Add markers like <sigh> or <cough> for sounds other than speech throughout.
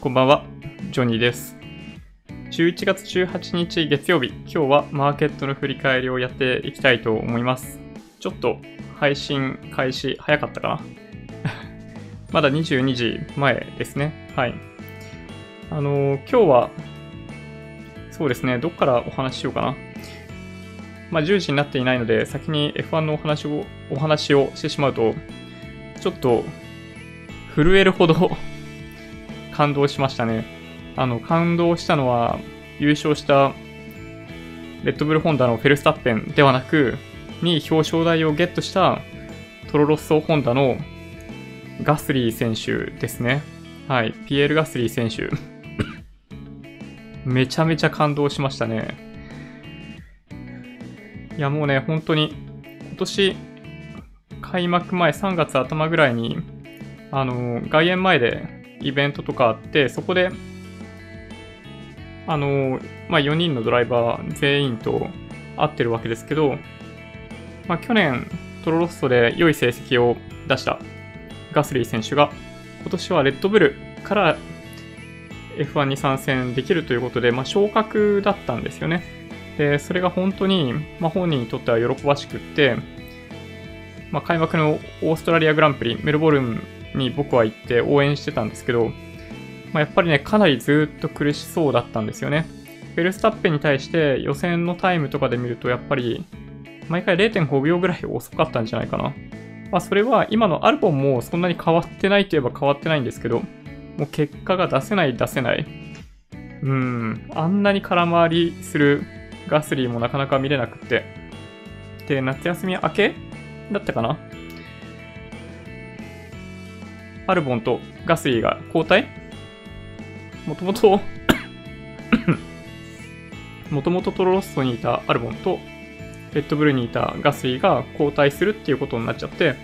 こんばんは、ジョニーです。11月18日月曜日、今日はマーケットの振り返りをやっていきたいと思います。ちょっと配信開始早かったかな？<laughs> まだ22時前ですね。はい。あのー今日は、そうですね、どっからお話ししようかな？まあ、10時になっていないので、先に F1 のお話を、お話をしてしまうと、ちょっと、震えるほど感動しましたね。あの、感動したのは、優勝したレッドブルホンダのフェルスタッペンではなく、2位表彰台をゲットしたトロロッソホンダのガスリー選手ですね。はい、ピエール・ガスリー選手。<laughs> めちゃめちゃ感動しましたね。いや、もうね、本当に、今年、開幕前3月頭ぐらいに、あの、外苑前でイベントとかあって、そこで、あの、まあ、4人のドライバー全員と会ってるわけですけど、まあ、去年、トロロッソで良い成績を出したガスリー選手が、今年はレッドブルから F1 に参戦できるということで、まあ、昇格だったんですよね。で、それが本当に、まあ、本人にとっては喜ばしくって、まあ、開幕のオーストラリアグランプリ、メルボルンに僕は行って応援してたんですけど、まあ、やっぱりね、かなりずっと苦しそうだったんですよね。フェルスタッペに対して予選のタイムとかで見ると、やっぱり毎回0.5秒ぐらい遅かったんじゃないかな。まあ、それは今のアルボンもそんなに変わってないといえば変わってないんですけど、もう結果が出せない出せない。うん、あんなに空回りするガスリーもなかなか見れなくって。で、夏休み明けだったかなアルボンとガスリーが交代？もともと、<coughs> もともとトロロッソにいたアルボンと、レッドブルにいたガスリーが交代するっていうことになっちゃって、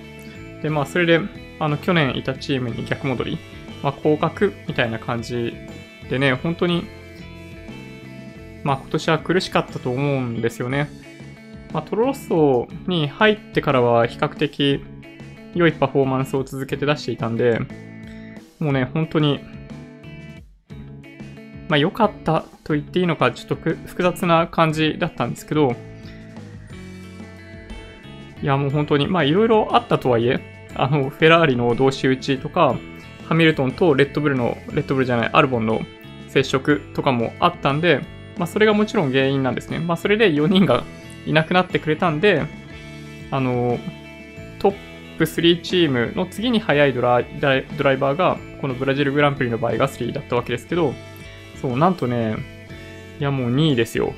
で、まあ、それで、あの、去年いたチームに逆戻り、まあ、降格みたいな感じでね、本当に、まあ、今年は苦しかったと思うんですよね。まあ、トロロッソに入ってからは比較的良いパフォーマンスを続けて出していたんで、もうね、本当に、まあ良かったと言っていいのか、ちょっと複雑な感じだったんですけど、いやもう本当に、まあいろいろあったとはいえ、あの、フェラーリの同士打ちとか、ハミルトンとレッドブルの、レッドブルじゃない、アルボンの接触とかもあったんで、まあそれがもちろん原因なんですね。まあそれで4人がいなくなってくれたんで、あの、トップ3チームの次に速いドライバーが、このブラジルグランプリの場合ガスリーだったわけですけど、そう、なんとね、いやもう2位ですよ。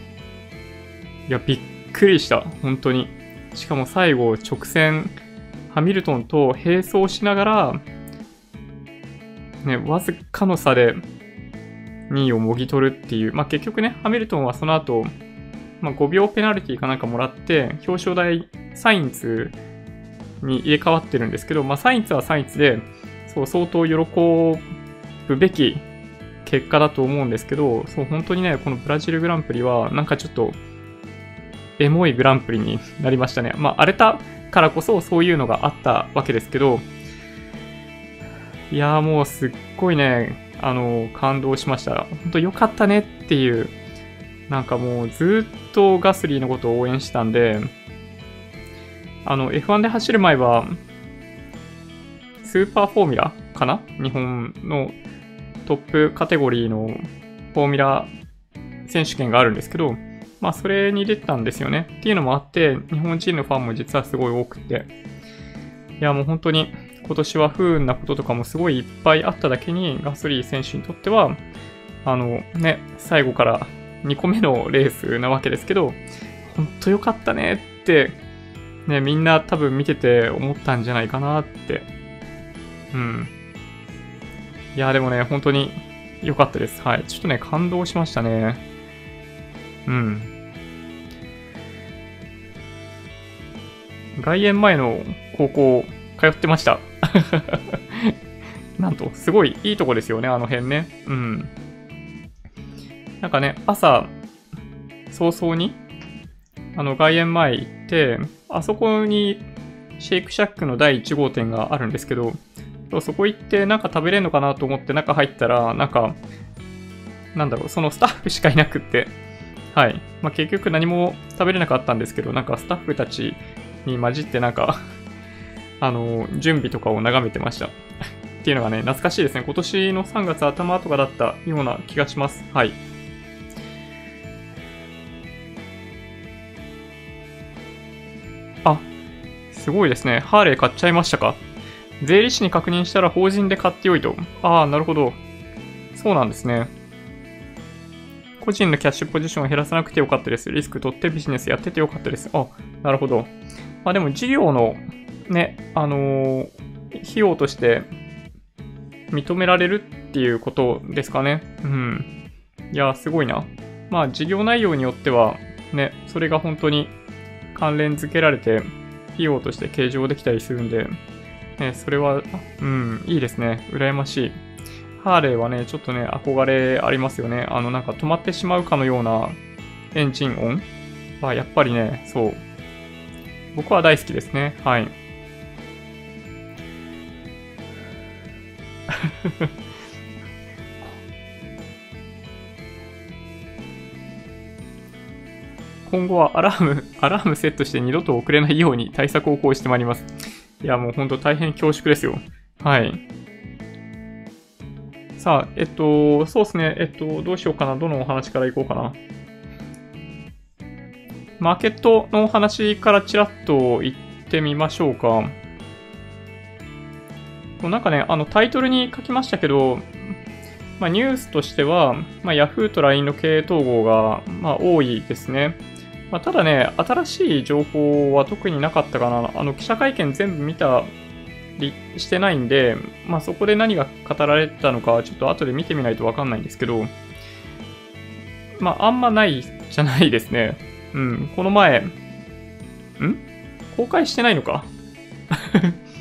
いや、びっくりした。本当に。しかも最後、直線、ハミルトンと並走しながら、ね、わずかの差で2位をもぎ取るっていう。まあ結局ね、ハミルトンはその後、まあ、5秒ペナルティかなんかもらって、表彰台サインツに入れ替わってるんですけど、まあ、サインツはサインツで、そう、相当喜ぶべき結果だと思うんですけど、そう、本当にね、このブラジルグランプリは、なんかちょっと、エモいグランプリになりましたね。まあ、荒れたからこそ、そういうのがあったわけですけど、いやもうすっごいね、あの、感動しました。本当良かったねっていう、なんかもうずっとガスリーのことを応援したんで、あの、F1 で走る前は、スーパーフォーミュラかな？日本のトップカテゴリーのフォーミュラ選手権があるんですけど、まあそれに出たんですよね。っていうのもあって、日本人のファンも実はすごい多くて、いやもう本当に今年は不運なこととかもすごいいっぱいあっただけに、ガスリー選手にとっては、あのね、最後から2個目のレースなわけですけど、本当良かったねって、ね、みんな多分見てて思ったんじゃないかなって。うん。いや、でもね、本当に良かったです。はい。ちょっとね、感動しましたね。うん。外苑前の高校通ってました。<laughs> なんと、すごいいいとこですよね、あの辺ね。うん。なんかね、朝、早々に、あの、外苑前行って、あそこにシェイクシャックの第1号店があるんですけど、そこ行ってなんか食べれるのかなと思って中入ったら、なんか、なんだろう、そのスタッフしかいなくって、はい。まあ、結局何も食べれなかったんですけど、なんかスタッフたちに混じってなんか <laughs> あの、準備とかを眺めてましたっていうのがね、懐かしいですね。今年の3月頭とかだったような気がします。はい。すごいですね。ハーレー買っちゃいましたか？税理士に確認したら法人で買ってよいと。ああ、なるほど。そうなんですね。個人のキャッシュポジションを減らさなくてよかったです。リスク取ってビジネスやっててよかったです。あ、なるほど。まあでも事業のね、あのー、費用として認められるっていうことですかね。うん。いや、すごいな。まあ事業内容によっては、ね、それが本当に関連付けられて費用として計上できたりするんで、ね、それは、うん、いいですね。羨ましい。ハーレーはね、ちょっとね、憧れありますよね。あの、なんか止まってしまうかのようなエンジン音は、やっぱりね、そう。僕は大好きですね。はい。今後はアラーム、アラームセットして二度と遅れないように対策を講じてまいります。いや、もうほんと大変恐縮ですよ。はい。さあ、えっと、そうですね。えっと、どうしようかな。どのお話からいこうかな。マーケットのお話からちらっと言ってみましょうか。なんかね、あのタイトルに書きましたけど、まあ、ニュースとしては、まあ、Yahoo と LINE の経営統合が、まあ、多いですね。まあ、ただね、新しい情報は特になかったかな。あの記者会見全部見たりしてないんで、まあ、そこで何が語られたのかちょっと後で見てみないとわかんないんですけど、まあ、あんまないじゃないですね。うん、この前、ん？公開してないのか？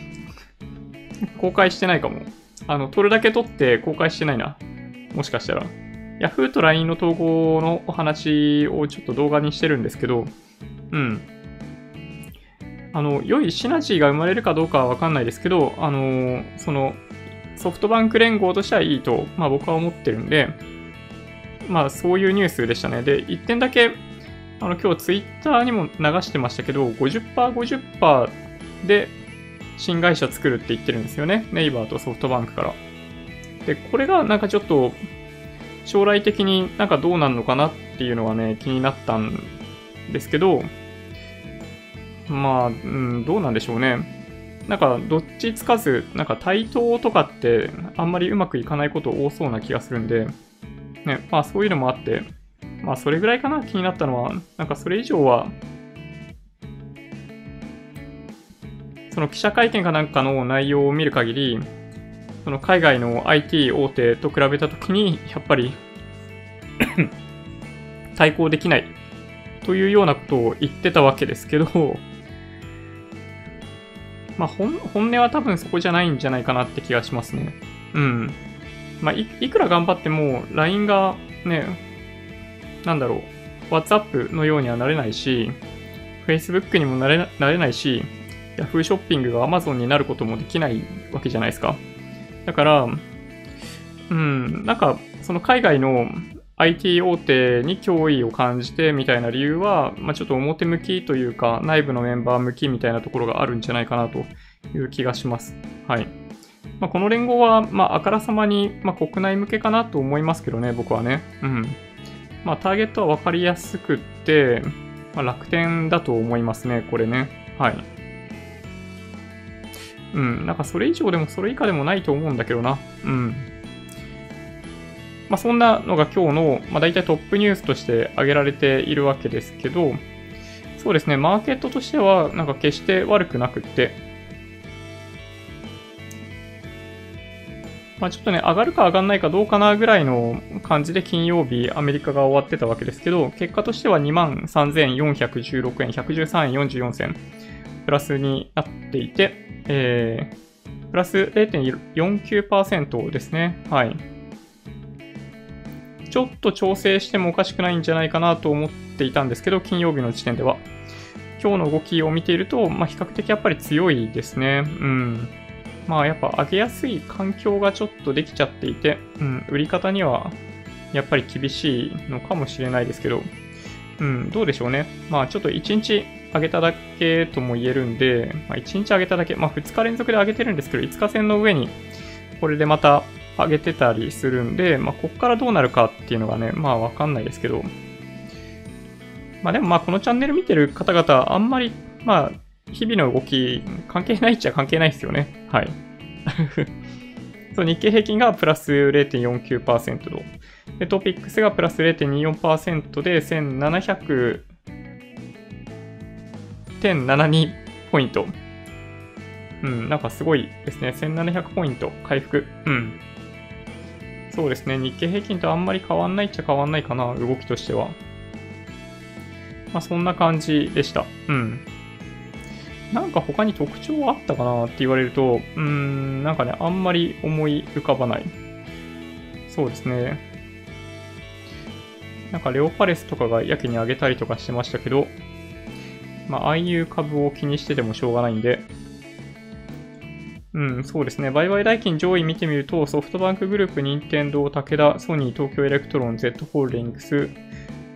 <laughs> 公開してないかも。あの、撮るだけ撮って公開してないな。もしかしたら。Yahoo と LINE の統合のお話をちょっと動画にしてるんですけど、うん。あの、良いシナジーが生まれるかどうかはわかんないですけど、あの、その、ソフトバンク連合としてはいいと、まあ僕は思ってるんで、まあそういうニュースでしたね。で、1点だけ、あの、今日ツイッターにも流してましたけど、50%、50%で新会社作るって言ってるんですよね。ネイバーとソフトバンクから。で、これがなんかちょっと、将来的になんかどうなるのかなっていうのがね、気になったんですけど、まあ、うん、どうなんでしょうね。なんか、どっちつかず、なんか対等とかってあんまりうまくいかないこと多そうな気がするんで、ね、まあそういうのもあって、まあそれぐらいかな気になったのは、なんかそれ以上は、その記者会見かなんかの内容を見る限り、その海外の IT 大手と比べたときに、やっぱり <coughs> 対抗できないというようなことを言ってたわけですけど、まあ本、本音は多分そこじゃないんじゃないかなって気がしますね。うん。まあ、いいくら頑張っても、LINE がね、なんだろう、WhatsApp のようにはなれないし、Facebook にもなれなれないし、Yahoo ショッピングが Amazon になることもできないわけじゃないですか。だから、うん、なんか、その海外の IT 大手に脅威を感じてみたいな理由は、まあ、ちょっと表向きというか、内部のメンバー向きみたいなところがあるんじゃないかなという気がします。はい。まあ、この連合は、まあ、あからさまに、まあ、国内向けかなと思いますけどね、僕はね。うん。まあ、ターゲットは分かりやすくって、まあ、楽天だと思いますね、これね。はい。うん、なんかそれ以上でもそれ以下でもないと思うんだけどな。うん。まあ、そんなのが今日の、まあ、大体トップニュースとして挙げられているわけですけど、そうですね、マーケットとしては、なんか決して悪くなくって、まあ、ちょっとね、上がるか上がんないかどうかなぐらいの感じで金曜日アメリカが終わってたわけですけど、結果としては23,416円、113円44銭、プラスになっていて、えー、プラス0.49%ですね。はい。ちょっと調整してもおかしくないんじゃないかなと思っていたんですけど、金曜日の時点では。今日の動きを見ていると、まあ、比較的やっぱり強いですね。うん。まあやっぱ上げやすい環境がちょっとできちゃっていて、うん、売り方にはやっぱり厳しいのかもしれないですけど、うん、どうでしょうね。まあちょっと1日上げただけとも言えるんで、まあ、1日上げただけ、まあ2日連続で上げてるんですけど、5日線の上にこれでまた上げてたりするんで、まあこっからどうなるかっていうのがね、まあわかんないですけど、まあでもまあこのチャンネル見てる方々、あんまり、まあ日々の動き関係ないっちゃ関係ないですよね。はい。<laughs> そう日経平均がプラス0.49%と、でトピックスがプラス0.24%で1700.72ポイント。うん、なんかすごいですね。1700ポイント回復。うん。そうですね。日経平均とあんまり変わんないっちゃ変わんないかな、動きとしては。まあそんな感じでした。うん。なんか他に特徴はあったかなって言われると、うーん、なんかね、あんまり思い浮かばない。そうですね。なんかレオパレスとかがやけに上げたりとかしてましたけど、まあ、ああいう株を気にしててもしょうがないんで、うん、そうですね。売買代金上位見てみると、ソフトバンクグループ、任天堂、武田、ソニー、東京エレクトロン、Z ホールディングス、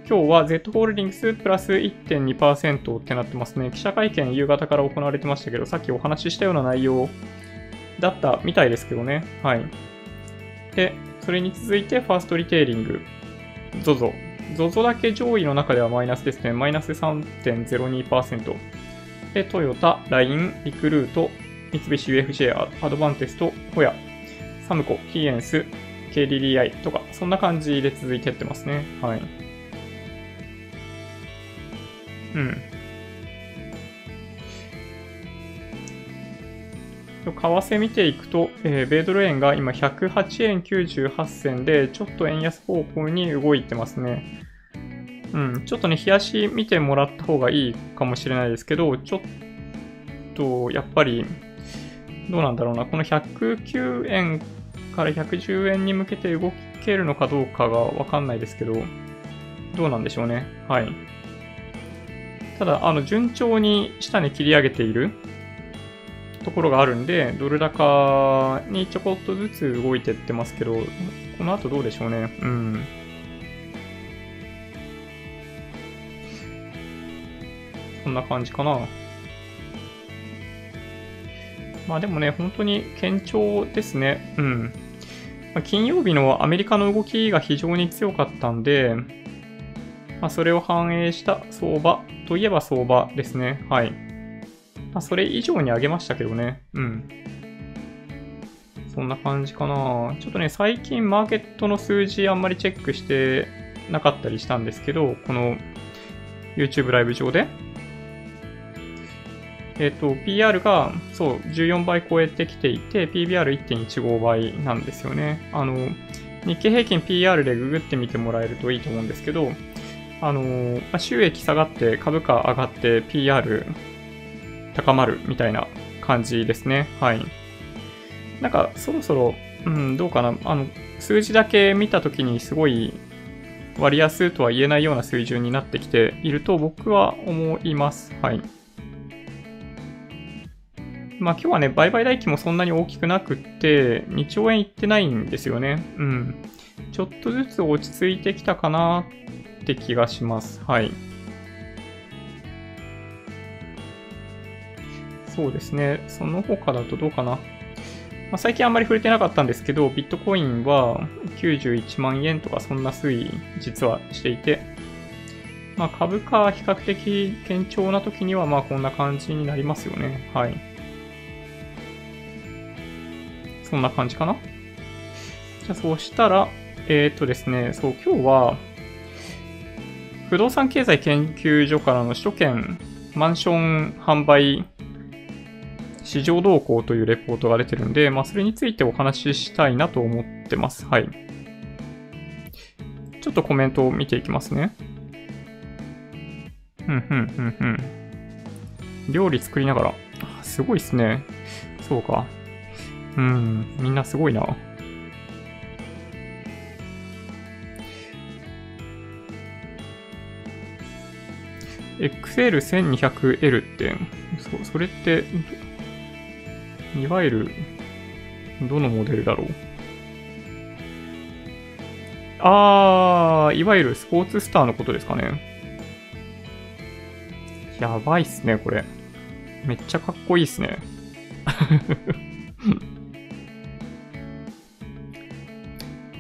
今日は Z ホールディングスプラス1.2%ってなってますね。記者会見夕方から行われてましたけど、さっきお話ししたような内容だったみたいですけどね。はい。で、それに続いてファーストリテイリング、ZOZO。ZOZO だけ上位の中ではマイナスですね。マイナス3.02%。で、トヨタ、LINE、リクルート、三菱 UFJ、アドバンテスト、ホヤ、サムコ、キーエンス、KDDI とか、そんな感じで続いてってますね。はい。うん。為替見ていくと、えー、米ドル円が今108円98銭で、ちょっと円安方向に動いてますね。うん、ちょっとね、冷やし見てもらった方がいいかもしれないですけど、ちょっと、やっぱり、どうなんだろうな、この109円から110円に向けて動けるのかどうかがわかんないですけど、どうなんでしょうね。はい。ただ、あの、順調に下に切り上げているところがあるんで、ドル高にちょこっとずつ動いてってますけど、この後どうでしょうね。うん。こんな感じかな。まあでもね、本当に堅調ですね。うん。まあ金曜日のアメリカの動きが非常に強かったんで、まあ、それを反映した相場といえば相場ですね。はい。まあ、それ以上に上げましたけどね。うん。そんな感じかな。ちょっとね、最近マーケットの数字あんまりチェックしてなかったりしたんですけど、この YouTube ライブ上で。えっ、と、PR が、そう、14倍超えてきていて、PBR1.15 倍なんですよね。あの、日経平均 PR でググってみてもらえるといいと思うんですけど、あの、ま、収益下がって株価上がって PR 高まるみたいな感じですね。はい。なんかそろそろ、うん、どうかな。あの、数字だけ見たときにすごい割安とは言えないような水準になってきていると僕は思います。はい。まあ今日はね、売買代金もそんなに大きくなくって、2兆円いってないんですよね。うん。ちょっとずつ落ち着いてきたかなって気がします。はい。そうですね。その他だとどうかな。まあ、最近あんまり触れてなかったんですけど、ビットコインは91万円とかそんな推移実はしていて、まあ、株価比較的堅調な時にはまあこんな感じになりますよね。はい。そんな感じかな。じゃあそうしたら、えー、っとですね、そう、今日は、不動産経済研究所からの首都圏マンション販売市場動向というレポートが出てるんで、まあ、それについてお話ししたいなと思ってます。はい。ちょっとコメントを見ていきますね。うん、うん、うん、うん。料理作りながら。すごいっすね。そうか。うん、みんなすごいな。XL1200L って、そそれって、いわゆるどのモデルだろう。あー、いわゆるスポーツスターのことですかね。やばいっすね、これ。めっちゃかっこいいっすね。<laughs>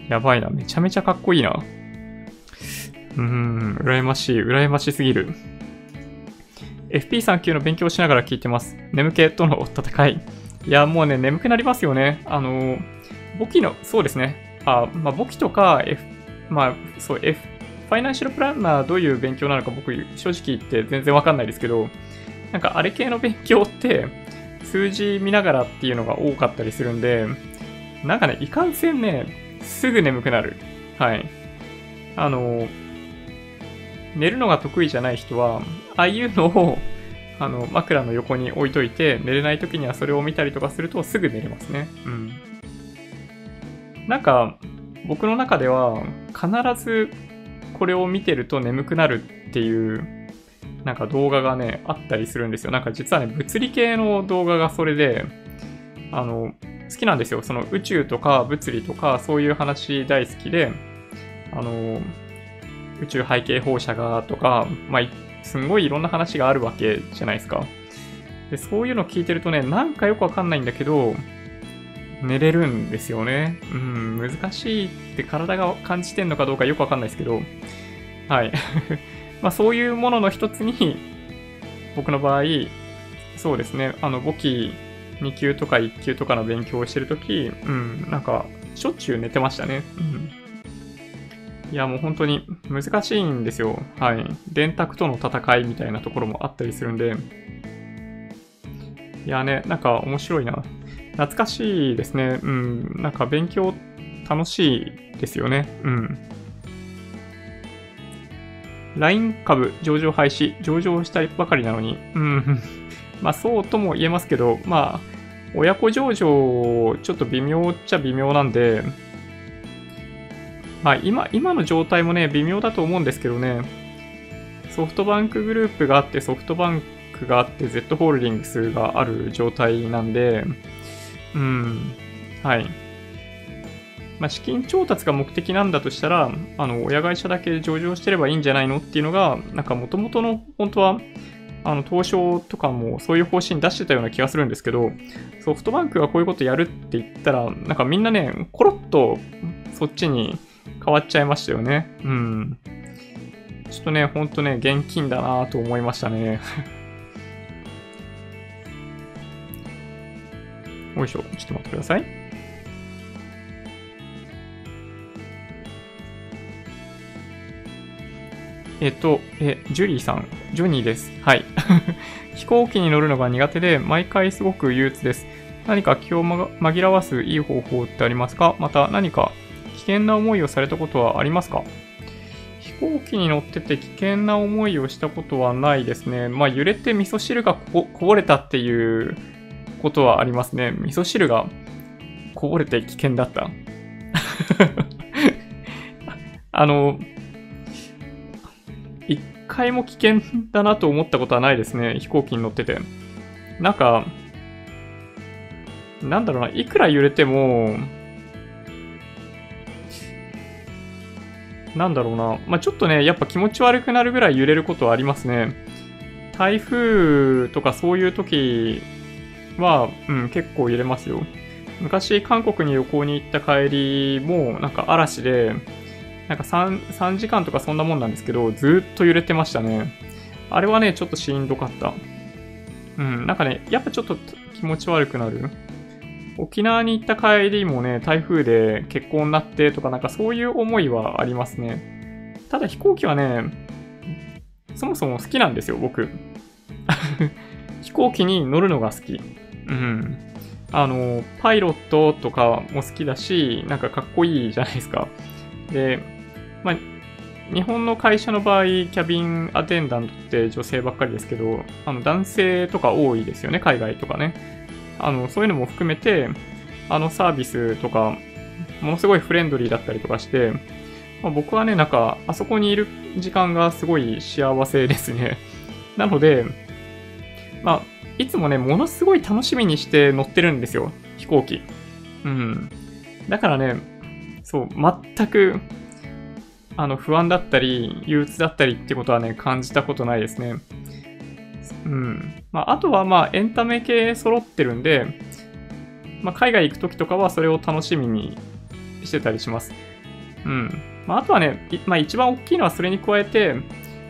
やばいな。めちゃめちゃかっこいいな。うーん、羨ましい。羨ましすぎる。FP3 級の勉強しながら聞いてます。眠気との戦い。いや、もうね、眠くなりますよね。あの、簿記の、そうですね。あ、まあ、簿記とか、F、まあ、そう、F、ファイナンシャルプランナーどういう勉強なのか僕、正直言って全然わかんないですけど、なんかあれ系の勉強って、数字見ながらっていうのが多かったりするんで、なんかね、いかんせんね、すぐ眠くなる。はい。あの、寝るのが得意じゃない人は、ああいうのを、あの、枕の横に置いといて、寝れない時にはそれを見たりとかするとすぐ寝れますね。うん。なんか、僕の中では、必ずこれを見てると眠くなるっていう、なんか動画がね、あったりするんですよ。なんか実はね、物理系の動画がそれで、あの、好きなんですよ。その宇宙とか物理とかそういう話大好きで、あの、宇宙背景放射がとか、まあ、すんごいいろんな話があるわけじゃないですか。で、そういうの聞いてるとね、なんかよくわかんないんだけど、寝れるんですよね。うん、難しいって体が感じてんのかどうかよくわかんないですけど、はい。<laughs> まあそういうものの一つに、僕の場合、そうですね、あの、簿記2級とか1級とかの勉強をしてるとき、うん、なんか、しょっちゅう寝てましたね。うんいや、もう本当に難しいんですよ。はい。電卓との戦いみたいなところもあったりするんで。いやね、なんか面白いな。懐かしいですね。うん。なんか勉強楽しいですよね。うん。LINE 株上場廃止、上場したばかりなのに。うん。<laughs> まあそうとも言えますけど、まあ、親子上場、ちょっと微妙っちゃ微妙なんで、まあ、今、今の状態もね、微妙だと思うんですけどね、ソフトバンクグループがあって、ソフトバンクがあって、Z ホールディングスがある状態なんで、うん、はい。まあ、資金調達が目的なんだとしたら、あの、親会社だけ上場してればいいんじゃないのっていうのが、なんか元々の、本当は、あの、東証とかもそういう方針出してたような気がするんですけど、ソフトバンクがこういうことやるって言ったら、なんかみんなね、コロッとそっちに変わっちゃいましたよね。うん。ちょっとね、ほんとね、現金だなと思いましたね。<laughs> よいしょ、ちょっと待ってください。えっと、え、ジュリーさん、ジョニーです。はい。<laughs> 飛行機に乗るのが苦手で、毎回すごく憂鬱です。何か気を紛らわすいい方法ってありますか？また何か険な思いをされたことはありますか？飛行機に乗ってて危険な思いをしたことはないですね。まあ揺れて味噌汁がこぼれたっていうことはありますね。味噌汁がこぼれて危険だった。<laughs> あの、一回も危険だなと思ったことはないですね。飛行機に乗ってて。なんか、なんだろうな、いくら揺れても、なんだろうな。まあ、ちょっとね、やっぱ気持ち悪くなるぐらい揺れることはありますね。台風とかそういう時は、うん、結構揺れますよ。昔、韓国に旅行に行った帰りも、なんか嵐で、なんか 3, 3時間とかそんなもんなんですけど、ずっと揺れてましたね。あれはね、ちょっとしんどかった。うん、なんかね、やっぱちょっと気持ち悪くなる。沖縄に行った帰りもね、台風で結婚になってとかなんかそういう思いはありますね。ただ飛行機はね、そもそも好きなんですよ、僕。<laughs> 飛行機に乗るのが好き。うん。あの、パイロットとかも好きだし、なんかかっこいいじゃないですか。で、まあ、日本の会社の場合、キャビンアテンダントって女性ばっかりですけど、あの男性とか多いですよね、海外とかね。あの、そういうのも含めて、あのサービスとか、ものすごいフレンドリーだったりとかして、まあ、僕はね、なんか、あそこにいる時間がすごい幸せですね。<laughs> なので、まあ、いつもね、ものすごい楽しみにして乗ってるんですよ、飛行機。うん。だからね、そう、全く、あの、不安だったり、憂鬱だったりってことはね、感じたことないですね。うん。まあ、あとはまあ、エンタメ系揃ってるんで、まあ、海外行くときとかはそれを楽しみにしてたりします。うん。まあ、あとはね、まあ、一番大きいのはそれに加えて、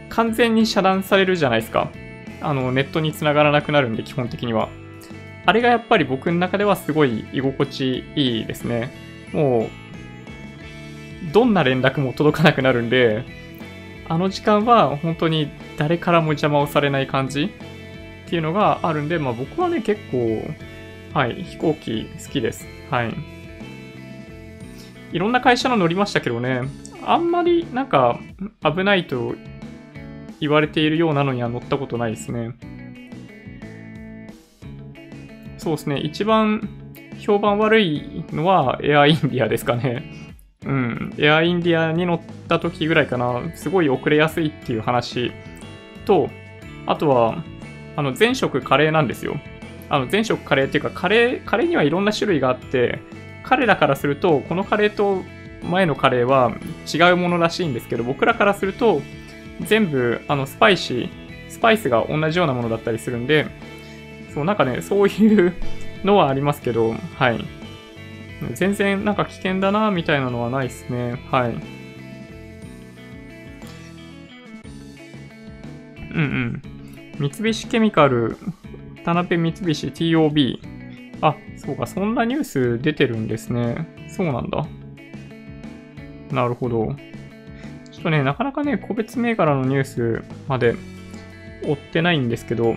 完全に遮断されるじゃないですか。あの、ネットに繋がらなくなるんで、基本的には。あれがやっぱり僕の中ではすごい居心地いいですね。もう、どんな連絡も届かなくなるんで、あの時間は本当に誰からも邪魔をされない感じっていうのがあるんで、まあ僕はね、結構、はい、飛行機好きです。はい。いろんな会社の乗りましたけどね、あんまりなんか危ないと言われているようなのには乗ったことないですね。そうですね、一番評判悪いのはエアインディアですかね。うん、エアインディアに乗った時ぐらいかな、すごい遅れやすいっていう話と、あとは、あの、全食カレーなんですよ。あの、全食カレーっていうか、カレー、カレーにはいろんな種類があって、彼らからすると、このカレーと前のカレーは違うものらしいんですけど、僕らからすると、全部、あの、スパイシー、スパイスが同じようなものだったりするんで、そう、なんかね、そういうのはありますけど、はい。全然なんか危険だな、みたいなのはないですね。はい。うんうん。三菱ケミカル、田辺三菱 TOB。あ、そうか、そんなニュース出てるんですね。そうなんだ。なるほど。ちょっとね、なかなかね、個別銘柄のニュースまで追ってないんですけど、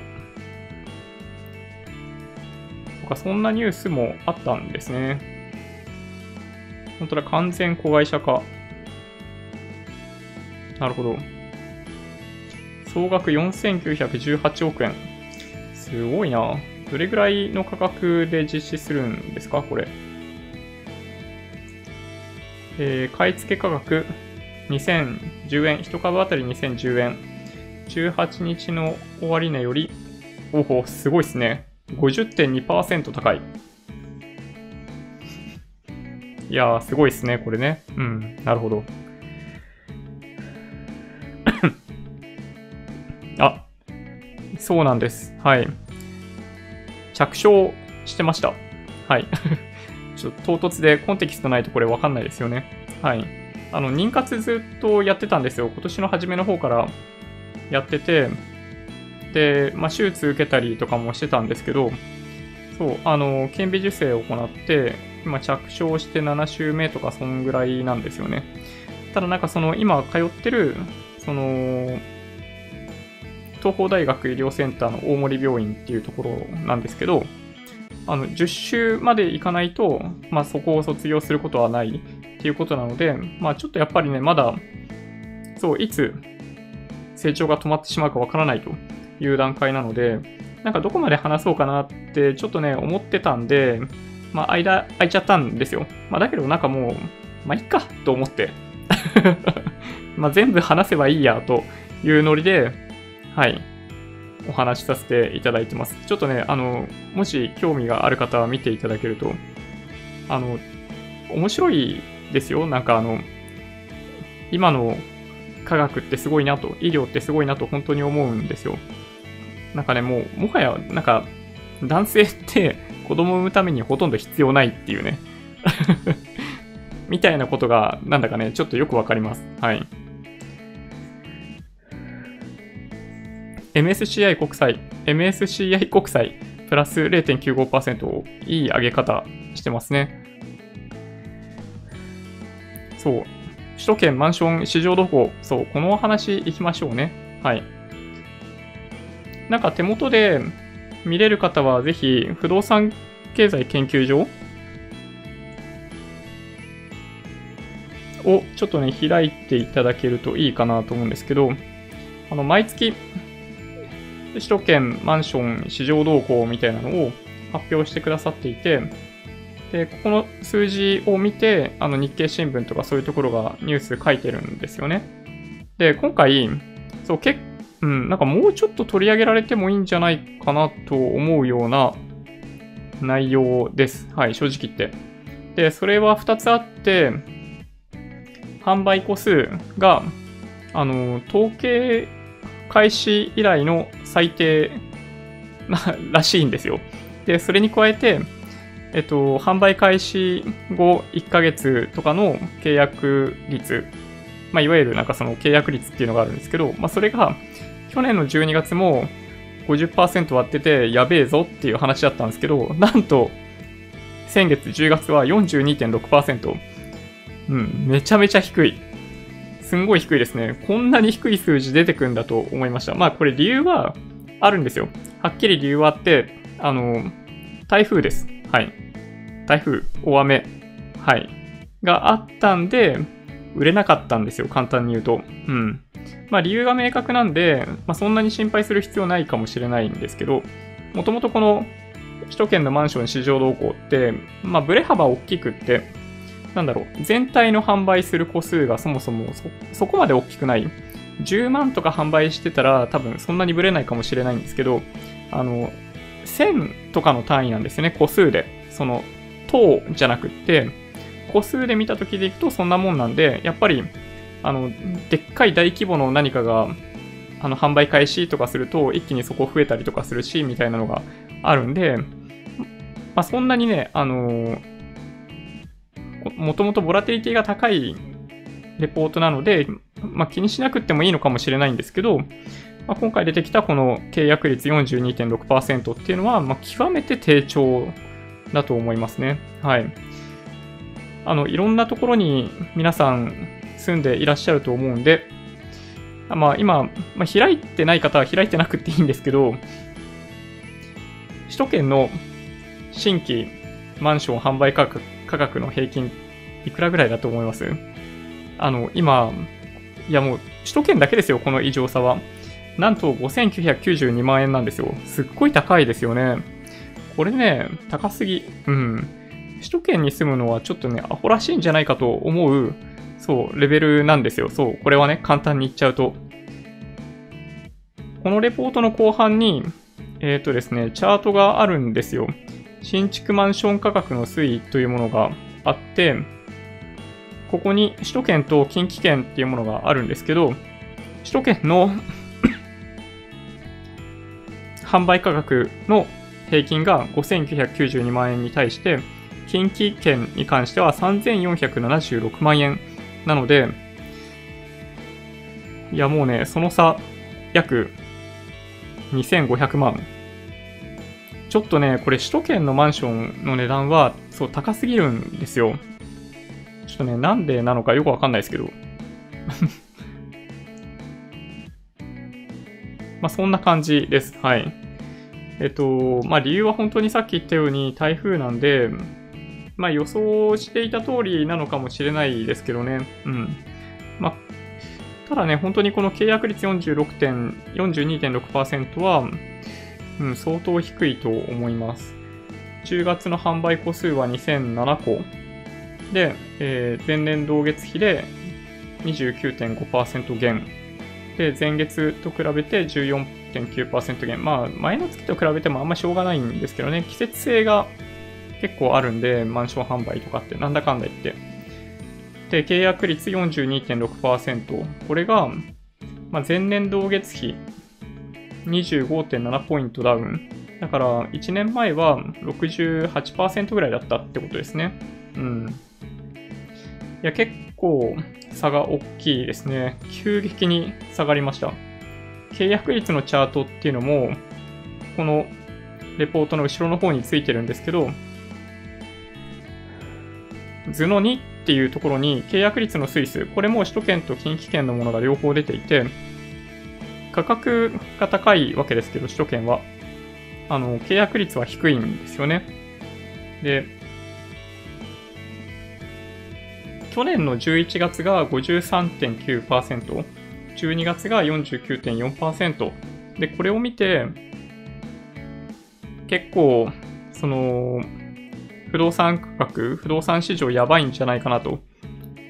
そか、そんなニュースもあったんですね。本当だ、完全子会社化。なるほど。総額4918億円。すごいな。どれぐらいの価格で実施するんですか？これ。えー買い付け価格2010円。1株当たり2010円。18日の終値より、おお、すごいですね。50.2%高い。いやー、すごいですね、これね。うん、なるほど。そうなんです。はい。着床してました。はい。<laughs> ちょっと唐突でコンテキストないとこれわかんないですよね。はい。あの、妊活ずっとやってたんですよ。今年の初めの方からやってて、で、まあ、手術受けたりとかもしてたんですけど、そう、あの、顕微授精を行って、今着床して7週目とかそんぐらいなんですよね。ただなんかその今通ってる、その、東邦大学医療センターの大森病院っていうところなんですけど、あの、10週まで行かないと、まあそこを卒業することはないっていうことなので、まあちょっとやっぱりね、まだ、そう、いつ成長が止まってしまうかわからないという段階なので、なんかどこまで話そうかなってちょっとね、思ってたんで、まあ間空いちゃったんですよ。まあだけどなんかもう、まあいっかと思って。<laughs> まあ全部話せばいいやというノリで、はい、お話しさせていただいてます。ちょっとね、あの、もし興味がある方は見ていただけると、あの、面白いですよ。なんかあの、今の科学ってすごいなと、医療ってすごいなと本当に思うんですよ。なんかね、もう、もはや、なんか、男性って子供を産むためにほとんど必要ないっていうね。<laughs> みたいなことが、なんだかね、ちょっとよくわかります。はい。MSCI 国債、MSCI 国債、プラス0.95%をいい上げ方してますね。そう。首都圏マンション市場動向。そう、このお話いきましょうね。はい。なんか手元で見れる方はぜひ、不動産経済研究所をちょっとね、開いていただけるといいかなと思うんですけど、あの、毎月、首都圏マンション市場動向みたいなのを発表してくださっていて、で、ここの数字を見て、あの日経新聞とかそういうところがニュース書いてるんですよね。で、今回、そう、けうん、なんかもうちょっと取り上げられてもいいんじゃないかなと思うような内容です。はい、正直言って。で、それは2つあって、販売個数が、あの、統計開始以来の最低らしいんですよ。で、それに加えて、えっと、販売開始後1ヶ月とかの契約率、まあ、いわゆるなんかその契約率っていうのがあるんですけど、まあ、それが去年の12月も50%割っててやべえぞっていう話だったんですけど、なんと先月10月は42.6%。うん、めちゃめちゃ低い。すんごい低いですね。こんなに低い数字出てくんだと思いました。まあこれ理由はあるんですよ。はっきり理由はあって、あの、台風です。はい。台風、大雨、はい。があったんで、売れなかったんですよ。簡単に言うと。うん。まあ理由が明確なんで、まあそんなに心配する必要ないかもしれないんですけど、もともとこの首都圏のマンション市場動向って、まあ、ブレ幅大きくって、なんだろう、全体の販売する個数がそもそもそこまで大きくない。10万とか販売してたら多分そんなにブレないかもしれないんですけど、あの、1000とかの単位なんですよね、個数で。その、等じゃなくって、個数で見た時でいくとそんなもんなんで、やっぱり、あの、でっかい大規模の何かが、あの、販売開始とかすると、一気にそこ増えたりとかするし、みたいなのがあるんで、まあ、そんなにね、あのー、もともとボラテリティが高いレポートなので、まあ、気にしなくてもいいのかもしれないんですけど、まあ、今回出てきたこの契約率42.6%っていうのは、まあ、極めて低調だと思いますね。はい。あの、いろんなところに皆さん住んでいらっしゃると思うんで、まあ今、まあ、開いてない方は開いてなくていいんですけど、首都圏の新規マンション販売価格価格の平均いくらぐらいだと思います？あの、今、いやもう首都圏だけですよ、この異常さは。なんと5992万円なんですよ。すっごい高いですよね。これね、高すぎ。うん。首都圏に住むのはちょっとね、アホらしいんじゃないかと思う、そう、レベルなんですよ。そう、これはね、簡単に言っちゃうと。このレポートの後半に、えっ、ー、とですね、チャートがあるんですよ。新築マンション価格の推移というものがあって、ここに首都圏と近畿圏っていうものがあるんですけど、首都圏の <coughs> 販売価格の平均が5992万円に対して、近畿圏に関しては3476万円なので、いやもうね、その差、約2500万ちょっとね、これ首都圏のマンションの値段は、そう、高すぎるんですよ。ちょっとね、なんでなのかよくわかんないですけど。<laughs> まあ、そんな感じです。はい。えっと、まあ、理由は本当にさっき言ったように台風なんで、まあ、予想していた通りなのかもしれないですけどね。うん。まあ、ただね、本当にこの契約率46.42.6%は、うん、相当低いと思います。10月の販売個数は2007個で、えー、前年同月比で29.5%減で、前月と比べて14.9%減。まあ、前の月と比べてもあんましょうがないんですけどね、季節性が結構あるんで、マンション販売とかって、なんだかんだ言って。で、契約率42.6%。これが、まあ、前年同月比25.7ポイントダウン。だから、1年前は68%ぐらいだったってことですね。うん。いや、結構差が大きいですね。急激に下がりました。契約率のチャートっていうのも、このレポートの後ろの方についてるんですけど、図の2っていうところに契約率の推数、これも首都圏と近畿圏のものが両方出ていて、価格が高いわけですけど、首都圏は。あの、契約率は低いんですよね。で、去年の11月が53.9%、12月が49.4%。で、これを見て、結構、その、不動産価格、不動産市場やばいんじゃないかなと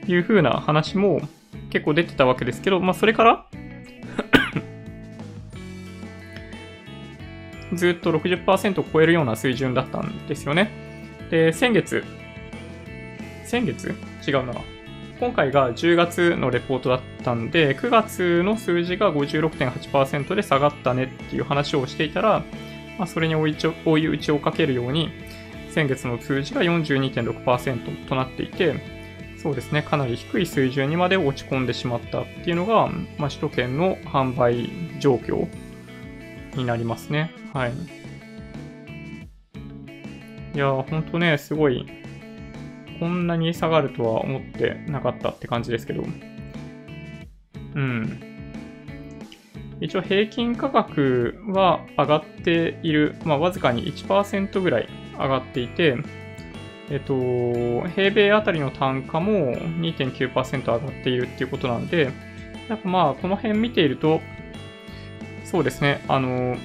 いう風な話も結構出てたわけですけど、まあそれからずっと60%を超えるような水準だったんですよね。で、先月、先月？違うな。今回が10月のレポートだったんで、9月の数字が56.8%で下がったねっていう話をしていたら、まあ、それに追い追い打ちをかけるように、先月の数字が42.6%となっていて、そうですね、かなり低い水準にまで落ち込んでしまったっていうのが、まあ、首都圏の販売状況になりますね。はい。いやー、ほんとね、すごい、こんなに下がるとは思ってなかったって感じですけど。うん。一応平均価格は上がっている、まあ、わずかに1%ぐらい上がっていて、えっと、平米あたりの単価も2.9%上がっているっていうことなんで、やっぱまあ、この辺見ていると、そうですね、あの、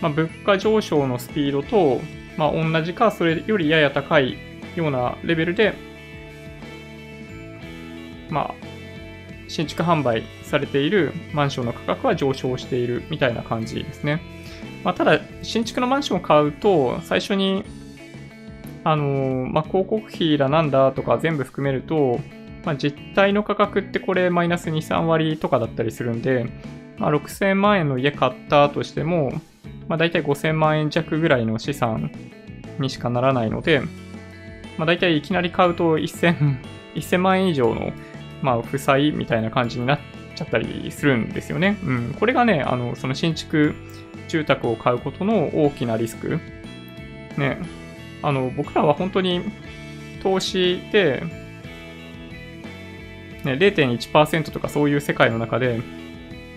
まあ、物価上昇のスピードと、まあ、同じか、それよりやや高いようなレベルで、まあ、新築販売されているマンションの価格は上昇しているみたいな感じですね。まあ、ただ、新築のマンションを買うと、最初に、あの、まあ、広告費だなんだとか全部含めると、まあ、実態の価格ってこれマイナス2、3割とかだったりするんで、まあ、6000万円の家買ったとしても、まあ、大体5000万円弱ぐらいの資産にしかならないので、まあ、大体いきなり買うと1000、1000万円以上の、まあ、負債みたいな感じになっちゃったりするんですよね。うん。これがね、あの、その新築住宅を買うことの大きなリスク。ね。あの、僕らは本当に投資で、ね、0.1%とかそういう世界の中で、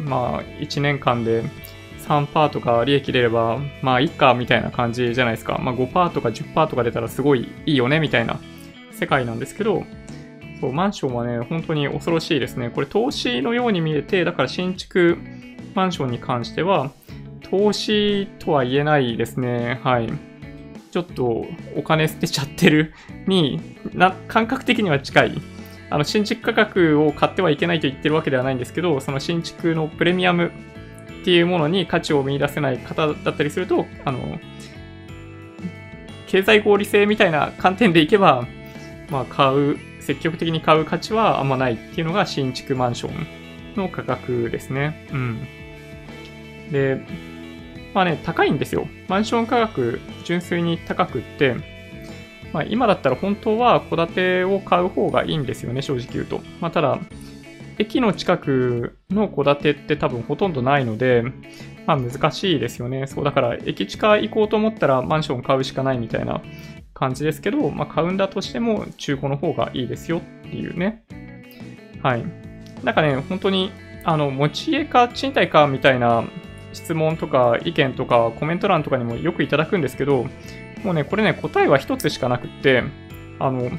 まあ、1年間で3%とか利益出れば、まあいいかみたいな感じじゃないですか。まあ5%とか10%とか出たらすごいいいよねみたいな世界なんですけど、そうマンションはね、本当に恐ろしいですね。これ投資のように見えて、だから新築マンションに関しては、投資とは言えないですね。はい。ちょっとお金捨てちゃってるに、な、感覚的には近い。あの、新築価格を買ってはいけないと言ってるわけではないんですけど、その新築のプレミアムっていうものに価値を見出せない方だったりすると、あの、経済合理性みたいな観点でいけば、まあ、買う、積極的に買う価値はあんまないっていうのが新築マンションの価格ですね。うん。で、まあね、高いんですよ。マンション価格、純粋に高くって、まあ今だったら本当は戸建てを買う方がいいんですよね、正直言うと。まあただ、駅の近くの戸建てって多分ほとんどないので、まあ難しいですよね。そうだから駅近行こうと思ったらマンション買うしかないみたいな感じですけど、まあ買うんだとしても中古の方がいいですよっていうね。はい。なんかね、本当にあの持ち家か賃貸かみたいな質問とか意見とかコメント欄とかにもよくいただくんですけど、もうね、これね、答えは一つしかなくって、あの、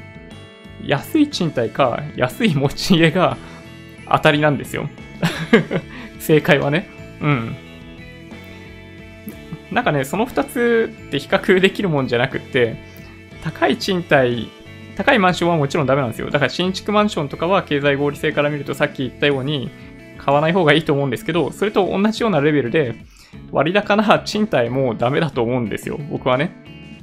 安い賃貸か安い持ち家が当たりなんですよ。<laughs> 正解はね。うん。なんかね、その2つって比較できるもんじゃなくって、高い賃貸、高いマンションはもちろんダメなんですよ。だから新築マンションとかは経済合理性から見るとさっき言ったように買わない方がいいと思うんですけど、それと同じようなレベルで割高な賃貸もダメだと思うんですよ。僕はね。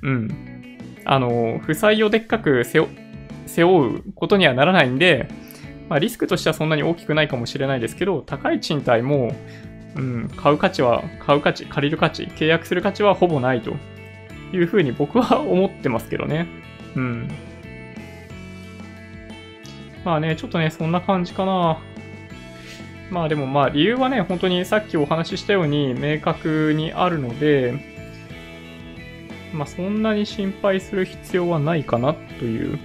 うん。あの、負債をでっかく背負うことにはならないんで、まあ、リスクとしてはそんなに大きくないかもしれないですけど、高い賃貸も、うん、買う価値は、買う価値、借りる価値、契約する価値はほぼないというふうに僕は思ってますけどね。うん。まあね、ちょっとね、そんな感じかな。まあでもまあ理由はね、本当にさっきお話ししたように明確にあるので、まあそんなに心配する必要はないかなという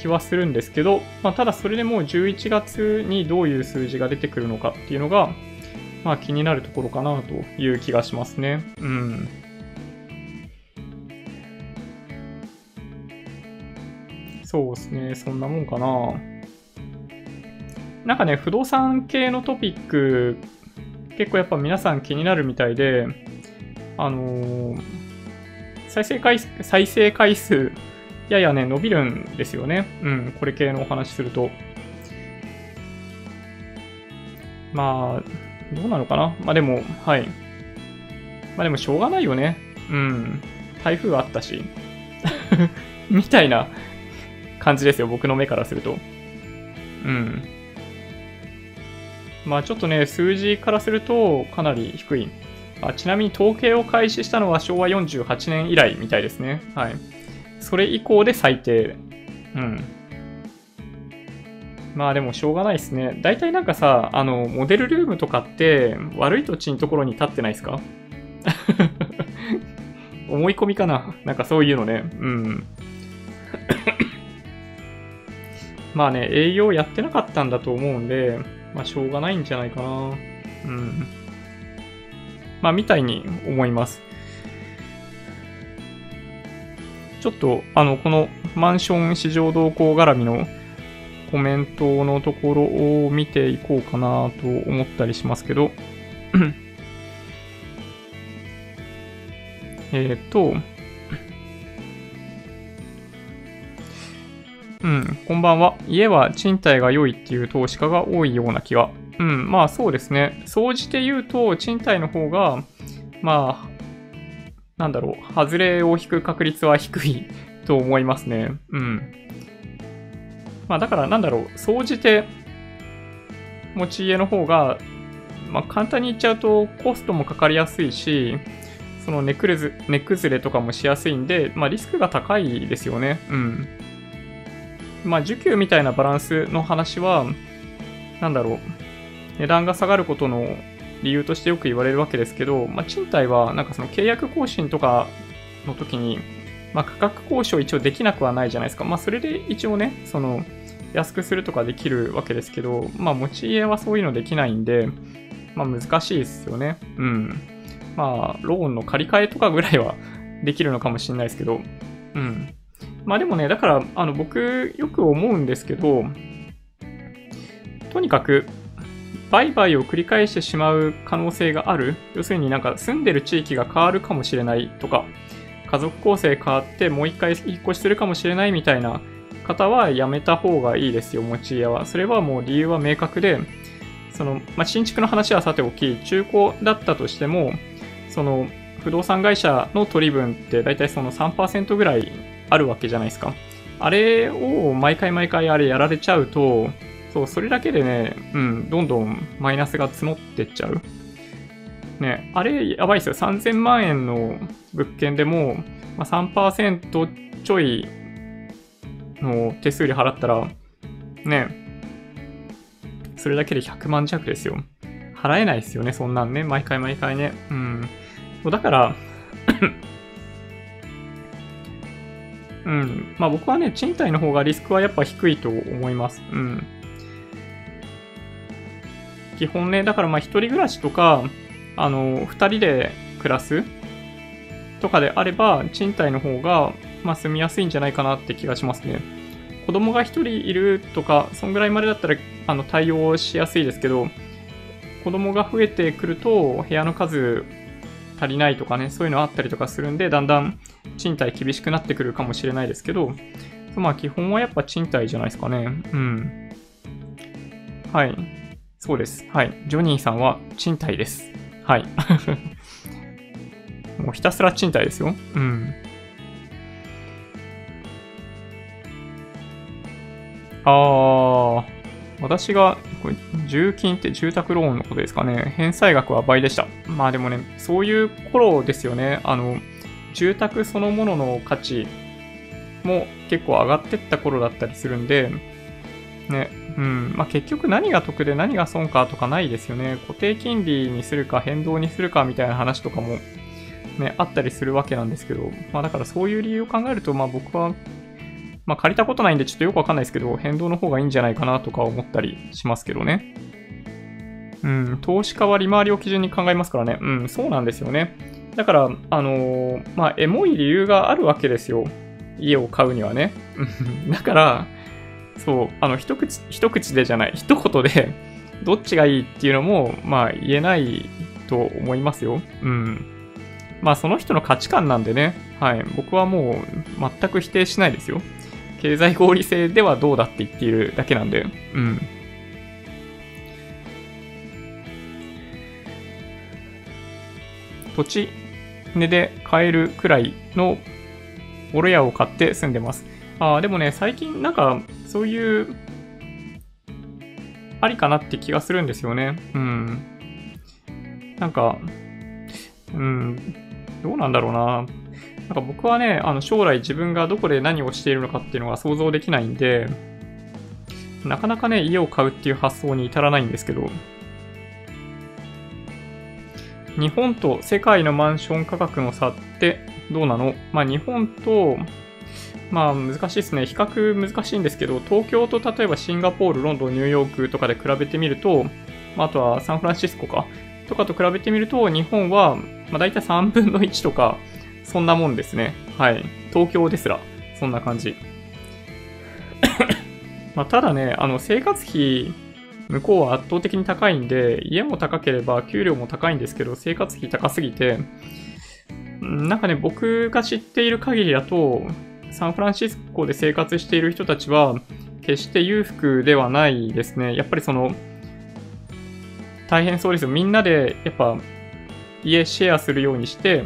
気はするんですけど、まあ、ただそれでもう11月にどういう数字が出てくるのかっていうのが、まあ気になるところかなという気がしますね。うん。そうですね、そんなもんかな。なんかね、不動産系のトピック、結構やっぱ皆さん気になるみたいで、あのー、再生回数再生回数ややね、伸びるんですよね。うん、これ系のお話すると。まあ、どうなのかな？まあでも、はい。まあでもしょうがないよね。うん。台風あったし。<laughs> みたいな感じですよ、僕の目からすると。うん。まあちょっとね、数字からするとかなり低い。あちなみに統計を開始したのは昭和48年以来みたいですね。はい。それ以降で最低。うん。まあでもしょうがないですね。大体なんかさ、あの、モデルルームとかって悪い土地のところに立ってないですか？<laughs> 思い込みかななんかそういうのね。うん。<coughs> まあね、営業やってなかったんだと思うんで、まあしょうがないんじゃないかな。うん。まあみたいに思います。ちょっと、あの、このマンション市場動向絡みのコメントのところを見ていこうかなと思ったりしますけど <coughs> えっと、うん、こんばんは。家は賃貸が良いっていう投資家が多いような気が。うん、まあそうですね。総じて言うと、賃貸の方が、まあ、なんだろう、外れを引く確率は低いと思いますね。うん。まあだからなんだろう、総じて持ち家の方が、まあ簡単に言っちゃうとコストもかかりやすいし、その値崩れ値崩れとかもしやすいんで、まあリスクが高いですよね。うん。まあ需給みたいなバランスの話は、なんだろう、値段が下がることの理由としてよく言われるわけですけど、まあ賃貸はなんかその契約更新とかの時に、まあ、価格交渉一応できなくはないじゃないですか。まあ、それで一応ね、その、安くするとかできるわけですけど、まあ、持ち家はそういうのできないんで、まあ、難しいですよね。うん。まあ、ローンの借り換えとかぐらいはできるのかもしれないですけど、うん。まあでもね、だから、あの、僕、よく思うんですけど、とにかく、売買を繰り返してしまう可能性がある？要するになんか住んでる地域が変わるかもしれないとか、家族構成変わってもう一回引っ越しするかもしれないみたいな方はやめた方がいいですよ、持ち家は。それはもう理由は明確で、その、まあ、新築の話はさておき、中古だったとしても、その、不動産会社の取り分って大体その3%ぐらいあるわけじゃないですか。あれを毎回毎回あれやられちゃうと、そう、それだけでね、うん、どんどんマイナスが募ってっちゃう。ね、あれやばいですよ。3000万円の物件でも、まあ、3%ちょいの手数料払ったら、ね、それだけで100万弱ですよ。払えないですよね、そんなんね。毎回毎回ね。うん。だからうん。まあ僕はね、賃貸の方がリスクはやっぱ低いと思います。うん。基本ね、だからまあ一人暮らしとか、あの、二人で暮らすとかであれば、賃貸の方が、まあ、住みやすいんじゃないかなって気がしますね。子供が一人いるとか、そんぐらいまでだったら、あの、対応しやすいですけど、子供が増えてくると、部屋の数足りないとかね、そういうのあったりとかするんで、だんだん賃貸厳しくなってくるかもしれないですけど、まあ基本はやっぱ賃貸じゃないですかね。うん。はい。そうです。はい。ジョニーさんは賃貸です。はい。<laughs> もうひたすら賃貸ですよ。うん。ああ、私が、これ、重金って住宅ローンのことですかね。返済額は倍でした。まあでもね、そういう頃ですよね。あの、住宅そのものの価値も結構上がってった頃だったりするんで、ね、うん。まあ、結局何が得で何が損かとかないですよね。固定金利にするか変動にするかみたいな話とかもね、あったりするわけなんですけど、まあだからそういう理由を考えると、まあ僕は、まあ借りたことないんでちょっとよくわかんないですけど、変動の方がいいんじゃないかなとか思ったりしますけどね。うん、投資家は利回りを基準に考えますからね。うん、そうなんですよね。だから、あのー、まあ、エモい理由があるわけですよ。家を買うにはね。だから、そう、あの、一口、一口でじゃない、一言で <laughs> どっちがいいっていうのも、まあ、言えないと思いますよ。うん。まあ、その人の価値観なんでね、はい、僕はもう、全く否定しないですよ。経済合理性ではどうだって言っているだけなんで、うん。土地値で買えるくらいのオロヤを買って住んでます。ああ、でもね、最近なんか、そういう、ありかなって気がするんですよね。うん。なんか、うん、どうなんだろうな。なんか僕はね、あの将来自分がどこで何をしているのかっていうのが想像できないんで、なかなかね、家を買うっていう発想に至らないんですけど、日本と世界のマンション価格の差ってどうなの？まあ日本と、まあ難しいですね。比較難しいんですけど、東京と例えばシンガポール、ロンドン、ニューヨークとかで比べてみると、まあ、あとはサンフランシスコか、とかと比べてみると、日本は、まあ、大体3分の1とか、そんなもんですね。はい。東京ですら、そんな感じ。<coughs> まあ、ただね、あの、生活費、向こうは圧倒的に高いんで、家も高ければ給料も高いんですけど、生活費高すぎて、なんかね、僕が知っている限りだと、サンフランシスコで生活している人たちは、決して裕福ではないですね。やっぱりその、大変そうですよ。みんなで、やっぱ、家シェアするようにして、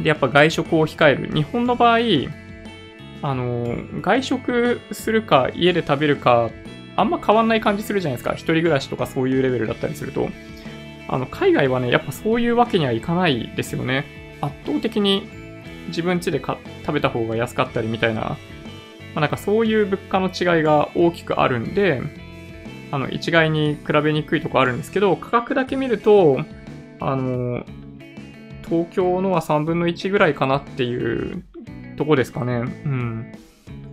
で、やっぱ外食を控える。日本の場合、あの、外食するか、家で食べるか、あんま変わんない感じするじゃないですか。一人暮らしとかそういうレベルだったりすると。あの、海外はね、やっぱそういうわけにはいかないですよね。圧倒的に自分家で食べた方が安かったりみたいな、まあ、なんかそういう物価の違いが大きくあるんで、あの、一概に比べにくいとこあるんですけど、価格だけ見ると、あの、東京のは3分の1ぐらいかなっていうとこですかね。うん。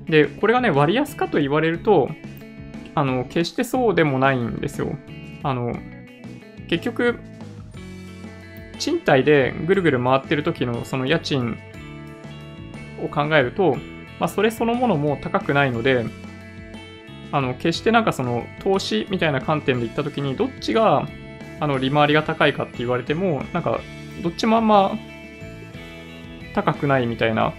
で、これがね、割安かと言われると、あの、決してそうでもないんですよ。あの、結局、賃貸でぐるぐる回ってる時のその家賃を考えると、まあ、それそのものも高くないので、あの、決してなんかその投資みたいな観点で言った時に、どっちが、あの、利回りが高いかって言われても、なんか、どっちもあんま高くないみたいな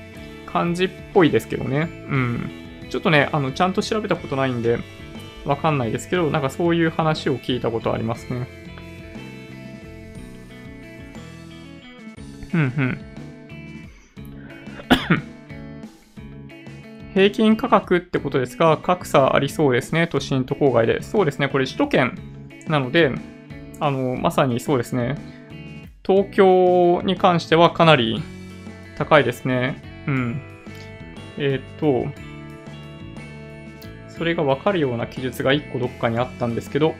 感じっぽいですけどね。うん。ちょっとね、あの、ちゃんと調べたことないんで、わかんないですけど、なんかそういう話を聞いたことありますね。うんうん。<coughs> 平均価格ってことですが、格差ありそうですね。都心と郊外で。そうですね。これ首都圏なので、あの、まさにそうですね。東京に関してはかなり高いですね。うん。えっ、と、それがわかるような記述が1個どっかにあったんですけど、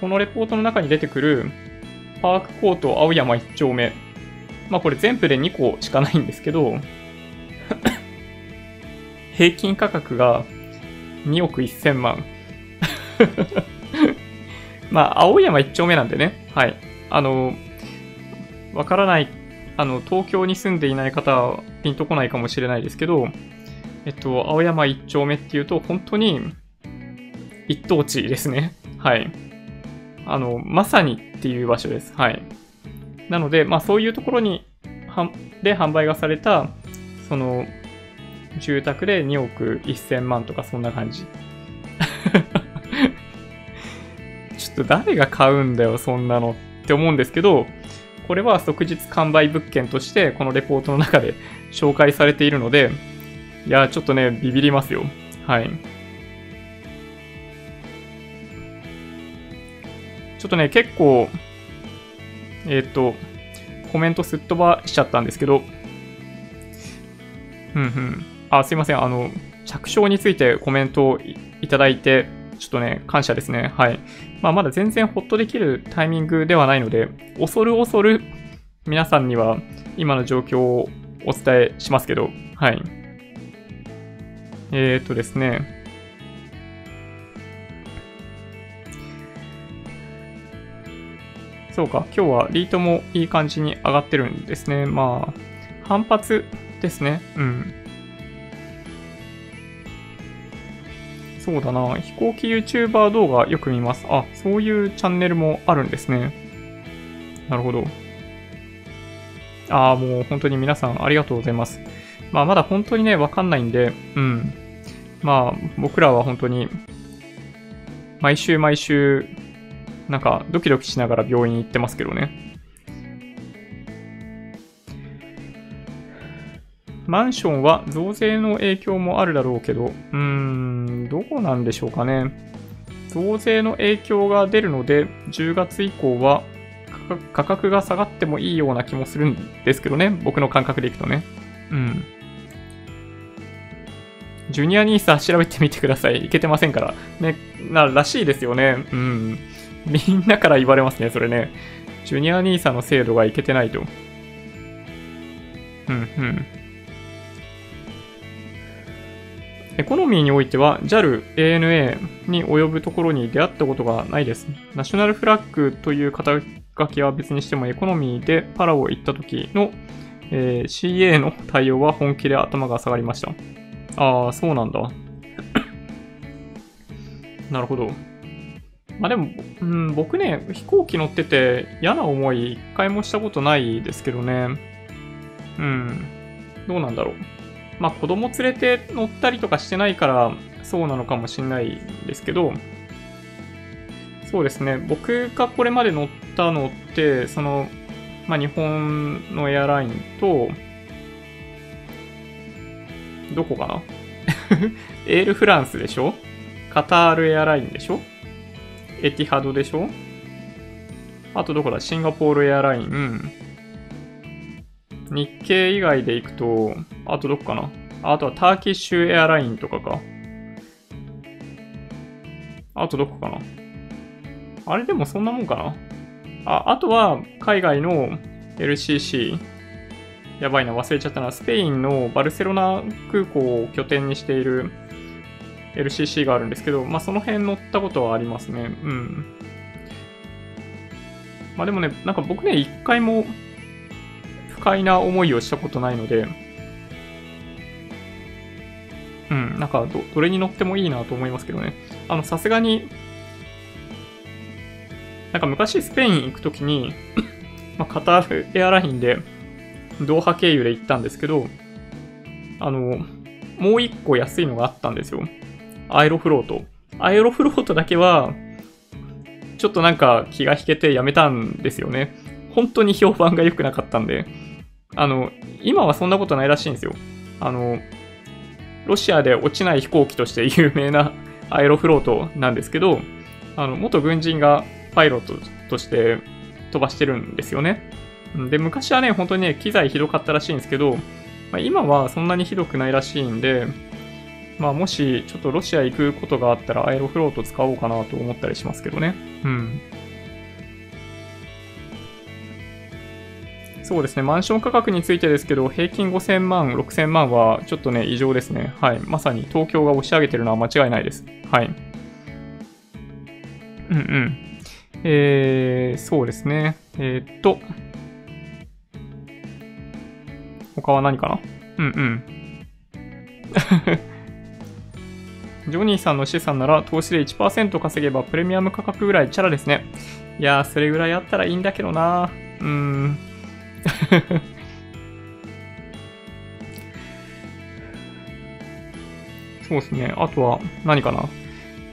このレポートの中に出てくるパークコート青山1丁目。まあこれ全部で2個しかないんですけど、<laughs> 平均価格が2億1000万。<laughs> まあ、青山一丁目なんでね。はい。あの、わからない、あの、東京に住んでいない方はピンとこないかもしれないですけど、えっと、青山一丁目っていうと、本当に一等地ですね。はい。あの、まさにっていう場所です。はい。なので、まあそういうところに、で販売がされた、その、住宅で2億1000万とかそんな感じ。<laughs> ちょっと誰が買うんだよ、そんなのって思うんですけど、これは即日完売物件としてこのレポートの中で <laughs> 紹介されているので、いや、ちょっとね、ビビりますよ。はい。ちょっとね、結構、えっ、と、コメントすっ飛ばしちゃったんですけど、うんうん。あ、すいません。あの、着床についてコメントをいただいて、ちょっとね、感謝ですね。はい。まあ、まだ全然ホッとできるタイミングではないので、恐る恐る皆さんには今の状況をお伝えしますけど、はい。えー、っとですね。そうか、今日はリートもいい感じに上がってるんですね。まあ、反発ですね。うん。そうだな。飛行機 YouTuber 動画よく見ます。あ、そういうチャンネルもあるんですね。なるほど。ああ、もう本当に皆さんありがとうございます。まあ、まだ本当にね、わかんないんで、うん。まあ、僕らは本当に、毎週毎週、なんかドキドキしながら病院行ってますけどね。マンションは増税の影響もあるだろうけど、うーん、どこなんでしょうかね。増税の影響が出るので、10月以降は価格が下がってもいいような気もするんですけどね。僕の感覚でいくとね。うん。ジュニアニーサ調べてみてください。いけてませんから。ね、な、らしいですよね。うん。<laughs> みんなから言われますね、それね。ジュニアニーサの制度がいけてないと。うんうん。エコノミーにおいては JAL、ANA に及ぶところに出会ったことがないです。ナショナルフラッグという肩書きは別にしてもエコノミーでパラオ行った時の、えー、CA の対応は本気で頭が下がりました。ああ、そうなんだ。なるほど。まあでも、うん、僕ね、飛行機乗ってて嫌な思い一回もしたことないですけどね。うん。どうなんだろう。まあ子供連れて乗ったりとかしてないからそうなのかもしれないですけど、そうですね、僕がこれまで乗ったのって、その、まあ日本のエアラインと、どこかな？<laughs> エールフランスでしょ？カタールエアラインでしょ？エティハドでしょ？あとどこだ？シンガポールエアライン。日系以外で行くと、あとどこかな？あとはターキッシュエアラインとかか。あとどこかな？あれでもそんなもんかな？あ、あとは海外の LCC。やばいな、忘れちゃったな。スペインのバルセロナ空港を拠点にしている LCC があるんですけど、まあその辺乗ったことはありますね。うん。まあでもね、なんか僕ね、一回も不快な思いをしたことないので、うん、なんかど、どれに乗ってもいいなと思いますけどね。あの、さすがに、なんか昔スペイン行くときにまあ、カタールエアラインで、ドーハ経由で行ったんですけど、あの、もう一個安いのがあったんですよ。アイロフロート。アイロフロートだけは、ちょっとなんか気が引けてやめたんですよね。本当に評判が良くなかったんで。あの、今はそんなことないらしいんですよ。あの、ロシアで落ちない飛行機として有名な <laughs> アイロフロートなんですけど、あの、元軍人がパイロットとして飛ばしてるんですよね。で、昔はね、本当にね、機材ひどかったらしいんですけど、まあ、今はそんなにひどくないらしいんで、まあ、もしちょっとロシア行くことがあったらアイロフロート使おうかなと思ったりしますけどね。うん。そうですね、マンション価格についてですけど、平均5000万、6000万はちょっとね、異常ですね。はい。まさに東京が押し上げてるのは間違いないです。はい。うんうん。えー、そうですね。えー、っと。他は何かな？うんうん。<laughs> ジョニーさんの資産なら投資で1%稼げばプレミアム価格ぐらいチャラですね。いやー、それぐらいあったらいいんだけどなうーん。<laughs> そうですね。あとは何かな。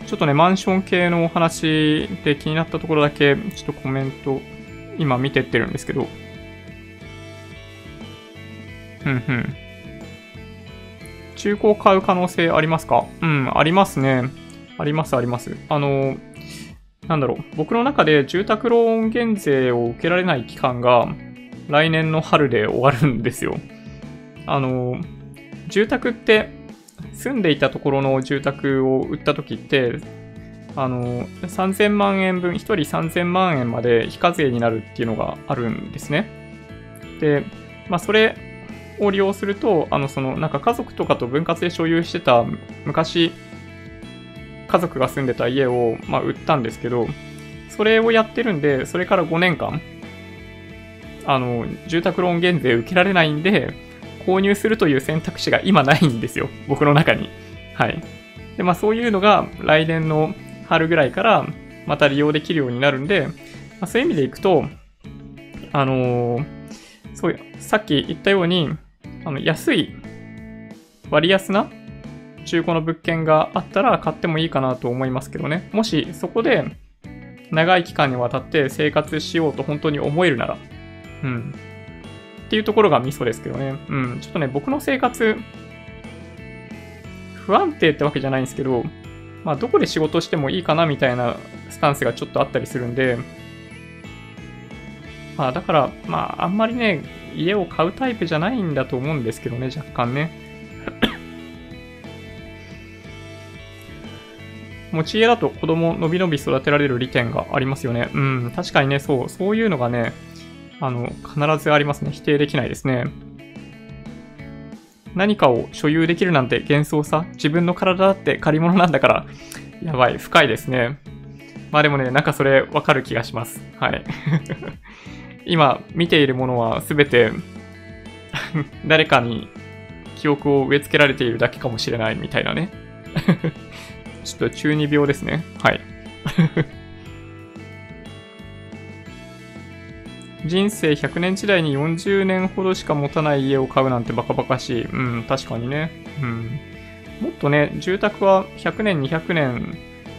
ちょっとね、マンション系のお話で気になったところだけ、ちょっとコメント、今見てってるんですけど。うんうん。中古を買う可能性ありますか？うん、ありますね。あります、あります。あの、なんだろう。僕の中で住宅ローン減税を受けられない期間が、来年の春で終わるんですよ。あの、住宅って住んでいたところの住宅を売った時って、あの、3000万円分、1人3000万円まで非課税になるっていうのがあるんですね。で、まあ、それを利用すると、あの、その、なんか家族とかと分割で所有してた昔、家族が住んでた家を、まあ、売ったんですけど、それをやってるんで、それから5年間、あの、住宅ローン減税受けられないんで、購入するという選択肢が今ないんですよ。僕の中に。はい。で、まあそういうのが来年の春ぐらいからまた利用できるようになるんで、まあ、そういう意味でいくと、あのー、そうさっき言ったように、あの安い、割安な中古の物件があったら買ってもいいかなと思いますけどね。もしそこで長い期間にわたって生活しようと本当に思えるなら、うん。っていうところがミソですけどね。うん。ちょっとね、僕の生活、不安定ってわけじゃないんですけど、まあ、どこで仕事してもいいかなみたいなスタンスがちょっとあったりするんで、まあ、だから、まあ、あんまりね、家を買うタイプじゃないんだと思うんですけどね、若干ね。<coughs> 持ち家だと子供のびのび育てられる利点がありますよね。うん、確かにね、そう、そういうのがね、あの、必ずありますね。否定できないですね。何かを所有できるなんて幻想さ。自分の体だって借り物なんだから。やばい、深いですね。まあでもね、なんかそれわかる気がします。はい。今見ているものはすべて <laughs> 誰かに記憶を植え付けられているだけかもしれないみたいなね <laughs> ちょっと中二病ですね。はい。<laughs> 人生100年時代に40年ほどしか持たない家を買うなんてバカバカしい。うん、確かにね。うん。もっとね、住宅は100年、200年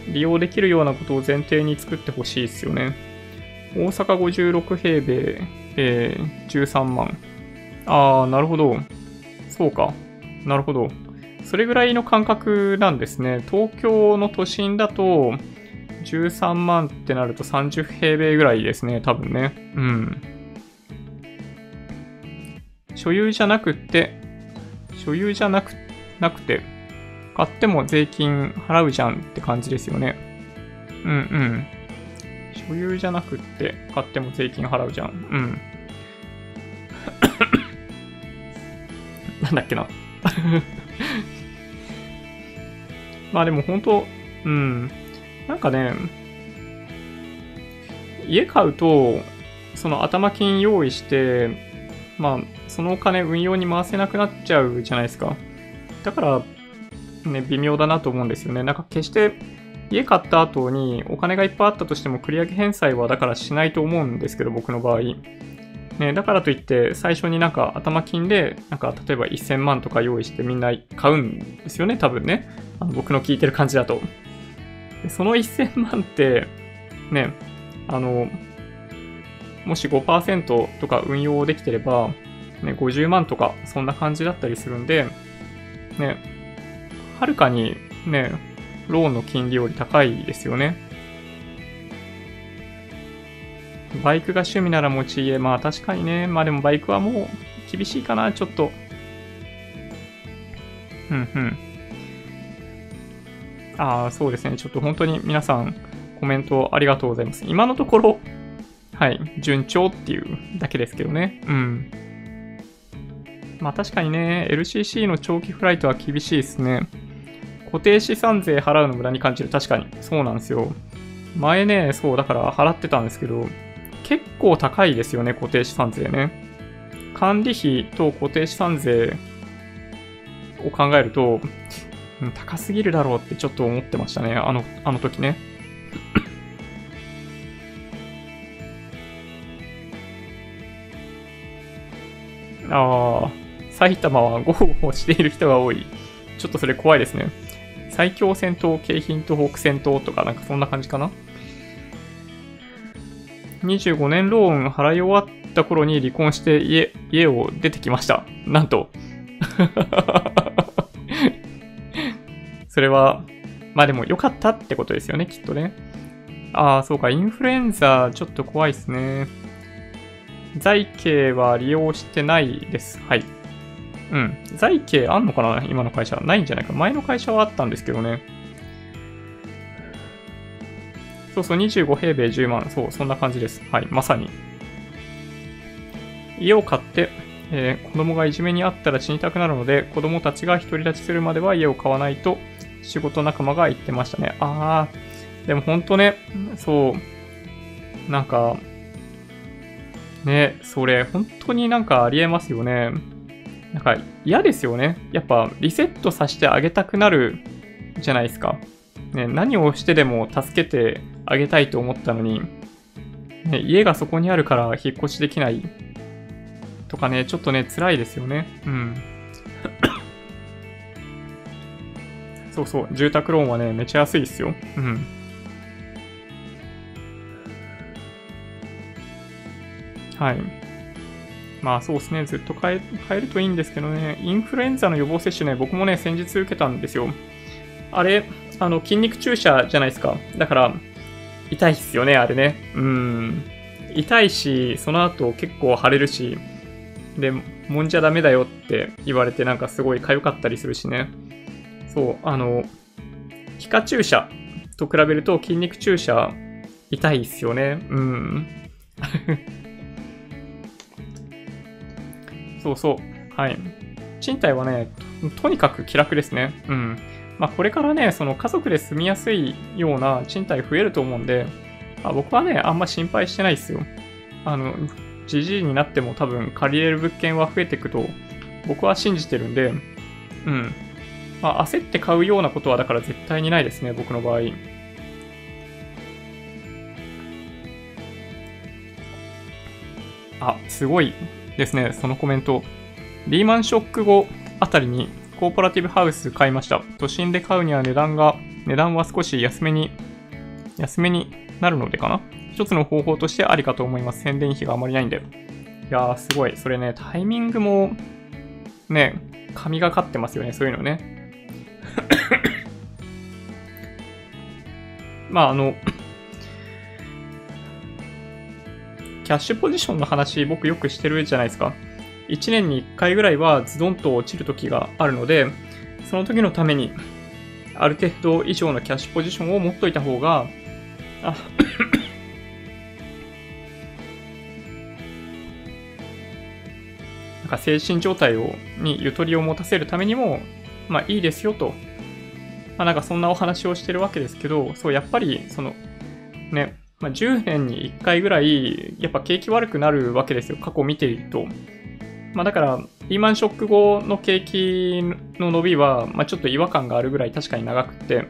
利用できるようなことを前提に作ってほしいですよね。大阪56平米、えー、13万。あー、なるほど。そうか。なるほど。それぐらいの感覚なんですね。東京の都心だと、13万ってなると30平米ぐらいですね、多分ね。うん。所有じゃなくて、所有じゃなく、なくて、買っても税金払うじゃんって感じですよね。うんうん。所有じゃなくって買っても税金払うじゃん。うん。なんだっけな。まあでも本当、うん。なんかね、家買うと、その頭金用意して、まあ、そのお金運用に回せなくなっちゃうじゃないですか。だから、ね、微妙だなと思うんですよね。なんか決して家買った後にお金がいっぱいあったとしても繰り上げ返済はだからしないと思うんですけど、僕の場合。ね、だからといって最初になんか頭金でなんか例えば1000万とか用意してみんな買うんですよね、多分ね。あの僕の聞いてる感じだと。その1000万って、ね、あの、もし5%とか運用できてれば、ね、50万とかそんな感じだったりするんで、ね、はるかにね、ローンの金利より高いですよね。バイクが趣味なら持ち家。まあ確かにね。まあでもバイクはもう厳しいかな、ちょっと。うんうん。ああ、そうですね。ちょっと本当に皆さんコメントありがとうございます。今のところ、はい、順調っていうだけですけどね。うん。まあ確かにね、LCC の長期フライトは厳しいですね。固定資産税払うの無駄に感じる。確かに。そうなんですよ。前ね、そう、だから払ってたんですけど、結構高いですよね、固定資産税ね。管理費と固定資産税を考えると、高すぎるだろうってちょっと思ってましたね、あの、あの時ね。ああ、埼玉は豪語している人が多い。ちょっとそれ怖いですね。最強戦闘、京浜東北戦闘とか、なんかそんな感じかな？25年ローン払い終わった頃に離婚して家、家を出てきました。なんと。<laughs> それは、まあでも良かったってことですよね、きっとね。ああ、そうか、インフルエンザ、ちょっと怖いっすね。財形は利用してないです。はい。うん。財形あんのかな？今の会社。ないんじゃないか。前の会社はあったんですけどね。そうそう、25平米10万。そう、そんな感じです。はい、まさに。家を買って、えー、子供がいじめにあったら死にたくなるので、子供たちが独り立ちするまでは家を買わないと、仕事仲間が言ってましたね。あー、でもほんとね、そう、なんか、ね、それ、本当になんかありえますよね。なんか嫌ですよね。やっぱリセットさせてあげたくなるじゃないですか。ね、何をしてでも助けてあげたいと思ったのに、ね、家がそこにあるから引っ越しできないとかね、ちょっとね、辛いですよね。うん。<coughs> そうそう、住宅ローンはね、めちゃ安いですよ。うん。はい。まあそうですね、ずっと変え変えるといいんですけどね、インフルエンザの予防接種ね、僕もね、先日受けたんですよ。あれ、あの、筋肉注射じゃないですか。だから、痛いっすよね、あれね。うん。痛いし、その後結構腫れるし、で、もんじゃダメだよって言われてなんかすごい痒かったりするしね。そう、あの、皮下注射と比べると筋肉注射痛いっすよね。うん。そうそう。はい。賃貸はね、とにかく気楽ですね。うん。まあ、これからね、その家族で住みやすいような賃貸増えると思うんで、まあ、僕はね、あんま心配してないですよ。あの、じじいになっても多分借りれる物件は増えていくと僕は信じてるんで、うん。まあ、焦って買うようなことはだから絶対にないですね、僕の場合。あ、すごいですね、そのコメント。リーマンショック後あたりにコーポラティブハウス買いました。都心で買うには値段が、値段は少し安めに、安めになるのでかな一つの方法としてありかと思います。宣伝費があまりないんで。いやー、すごい。それね、タイミングも、ね、神がかってますよね、そういうのね。<laughs> まあ、あの、キャッシュポジションの話、僕よくしてるじゃないですか。1年に1回ぐらいはズドンと落ちる時があるので、その時のために、ある程度以上のキャッシュポジションを持っといた方が、あ <coughs> なんか精神状態をにゆとりを持たせるためにも、まあいいですよと。まあなんかそんなお話をしてるわけですけど、そう、やっぱり、その、ね、まあ、10年に1回ぐらい、やっぱ景気悪くなるわけですよ。過去見ていると。まあだから、リーマンショック後の景気の伸びは、まあちょっと違和感があるぐらい確かに長くて、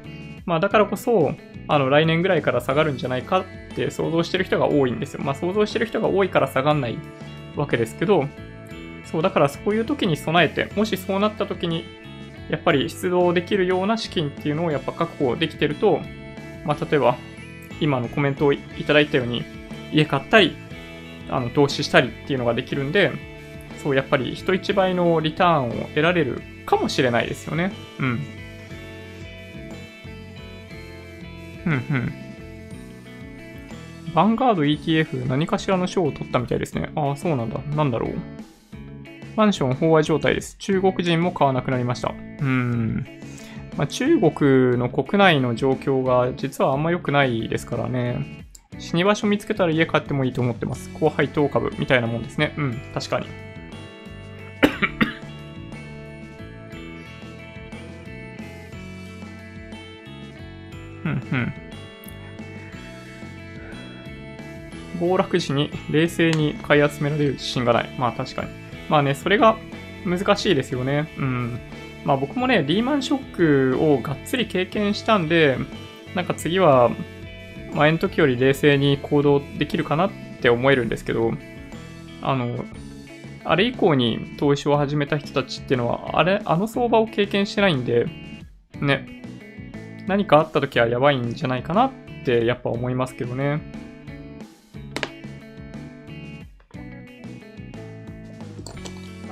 まあだからこそ、あの来年ぐらいから下がるんじゃないかって想像してる人が多いんですよ。まあ想像してる人が多いから下がんないわけですけど、そう、だからそういう時に備えて、もしそうなった時に、やっぱり出動できるような資金っていうのをやっぱ確保できてると、まあ例えば、今のコメントをいただいたように、家買ったり、あの投資したりっていうのができるんで、そう、やっぱり人一倍のリターンを得られるかもしれないですよね。うん。うんうん。ヴァンガード ETF 何かしらの賞を取ったみたいですね。ああ、そうなんだ。なんだろう。マンション飽和状態です。中国人も買わなくなりました。うーん。まあ、中国の国内の状況が実はあんま良くないですからね。死に場所見つけたら家買ってもいいと思ってます。高配当株みたいなもんですね。うん、確かに。<coughs> うんうん。暴落時に冷静に買い集められる自信がない。まあ確かに。まあね、それが難しいですよね。うん。まあ僕もね、リーマンショックをがっつり経験したんで、なんか次は前の時より冷静に行動できるかなって思えるんですけど、あの、あれ以降に投資を始めた人たちっていうのは、あれ、あの相場を経験してないんで、ね、何かあった時はやばいんじゃないかなってやっぱ思いますけどね。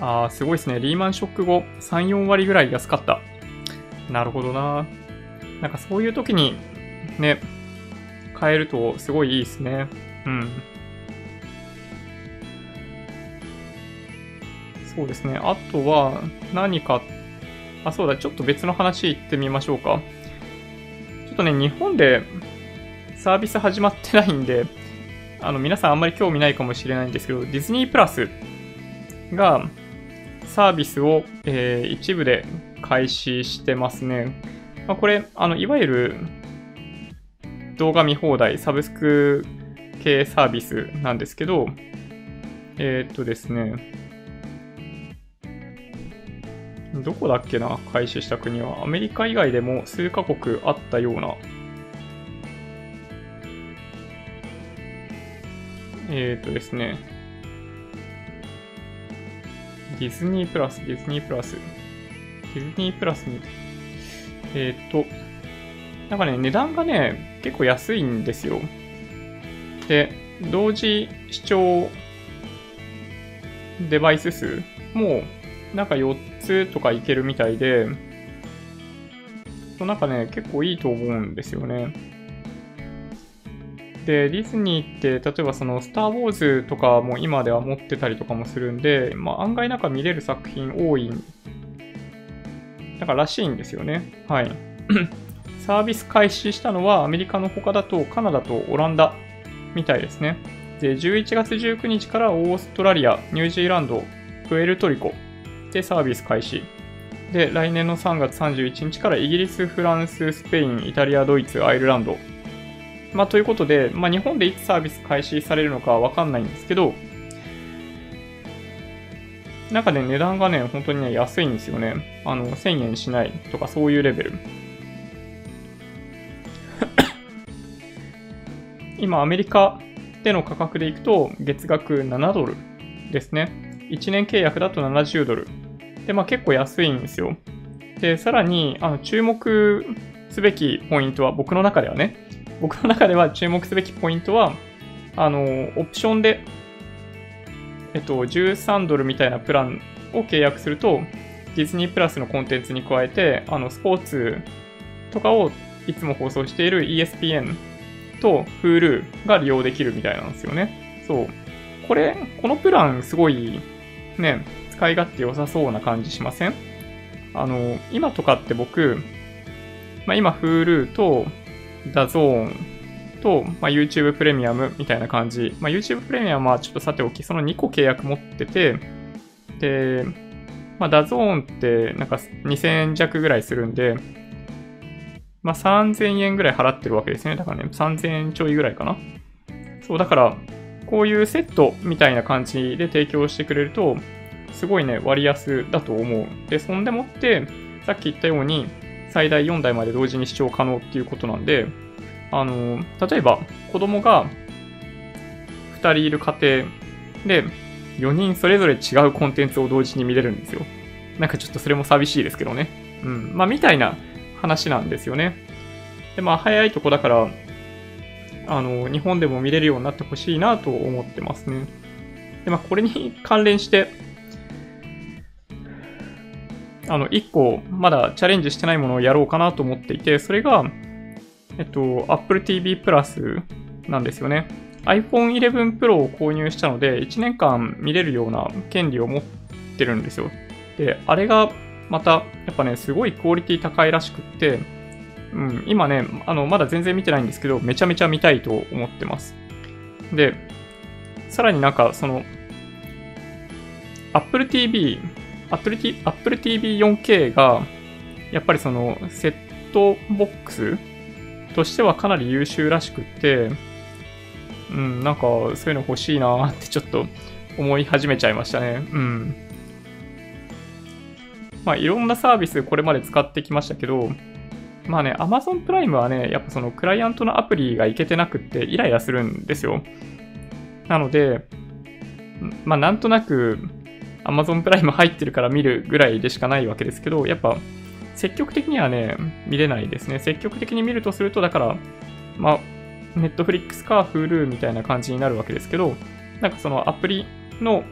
ああ、すごいですね。リーマンショック後、3、4割ぐらい安かった。なるほどな。なんかそういう時に、ね、買えるとすごいいいですね。うん。そうですね。あとは、何か、あ、そうだ、ちょっと別の話行ってみましょうか。ちょっとね、日本でサービス始まってないんで、あの、皆さんあんまり興味ないかもしれないんですけど、ディズニープラスがサービスを、えー、一部で開始してますね。まあ、これ、あの、いわゆる動画見放題、サブスク系サービスなんですけど、えー、っとですね、どこだっけな、開始した国は。アメリカ以外でも数カ国あったような。えっ、とですね。ディズニープラス、ディズニープラス。ディズニープラスに。えっ、と、なんかね、値段がね、結構安いんですよ。で、同時視聴デバイス数もなんか4つとかいけるみたいで、なんかね、結構いいと思うんですよね。で、ディズニーって、例えばその、スター・ウォーズとかも今では持ってたりとかもするんで、まあ案外なんか見れる作品多い、だかららしいんですよね。はい。<coughs> サービス開始したのはアメリカの他だとカナダとオランダみたいですね。で、11月19日からオーストラリア、ニュージーランド、プエルトリコでサービス開始。で、来年の3月31日からイギリス、フランス、スペイン、イタリア、ドイツ、アイルランド。まあ、ということで、まあ、日本でいつサービス開始されるのかわかんないんですけど、なんかね、値段がね、本当にね、安いんですよね。あの、1000円しないとかそういうレベル。<coughs> 今、アメリカでの価格でいくと、月額7ドルですね。1年契約だと70ドル。で、まあ結構安いんですよ。で、さらに、あの、注目すべきポイントは、僕の中ではね、僕の中では注目すべきポイントは、あの、オプションで、えっと、13ドルみたいなプランを契約すると、ディズニープラスのコンテンツに加えて、あの、スポーツとかをいつも放送している ESPN と Hulu が利用できるみたいなんですよね。そう。これ、このプランすごいね、使い勝手良さそうな感じしません？あの、今とかって僕、まあ、今 Hulu と DAZN と、まあ、YouTube プレミアムみたいな感じ。まあ、YouTube プレミアムはちょっとさておき、その2個契約持ってて、で、まあ、DAZN ってなんか2000円弱ぐらいするんで、まあ、3000円ぐらい払ってるわけですね。だからね、3000円ちょいぐらいかな。そう、だから、こういうセットみたいな感じで提供してくれると、すごいね、割安だと思う。で、そんでもって、さっき言ったように、最大4台まで同時に視聴可能っていうことなんで、あの、例えば、子供が2人いる家庭で、4人それぞれ違うコンテンツを同時に見れるんですよ。なんかちょっとそれも寂しいですけどね。うん。まあ、みたいな話なんですよね。で、まあ、早いとこだから、あの、日本でも見れるようになってほしいなと思ってますね。で、まあ、これに関連して、あの、一個、まだチャレンジしてないものをやろうかなと思っていて、それが、えっと、Apple TV Plus なんですよね。iPhone 11 Pro を購入したので、1年間見れるような権利を持ってるんですよ。で、あれがまた、やっぱね、すごいクオリティ高いらしくって、うん、今ね、あの、まだ全然見てないんですけど、めちゃめちゃ見たいと思ってます。で、さらになんか、その、Apple TV Apple, TV4K が、やっぱりそのセットボックスとしてはかなり優秀らしくって、うん、なんかそういうの欲しいなってちょっと思い始めちゃいましたね。うん。まあいろんなサービスこれまで使ってきましたけど、まあね、Amazon プライムはね、やっぱそのクライアントのアプリがいけてなくってイライラするんですよ。なので、まあなんとなく Amazon プライム入ってるから見るぐらいでしかないわけですけど、やっぱ積極的にはね、見れないですね。積極的に見るとすると、だから、まあ、Netflix か Hulu みたいな感じになるわけですけど、なんかそのアプリの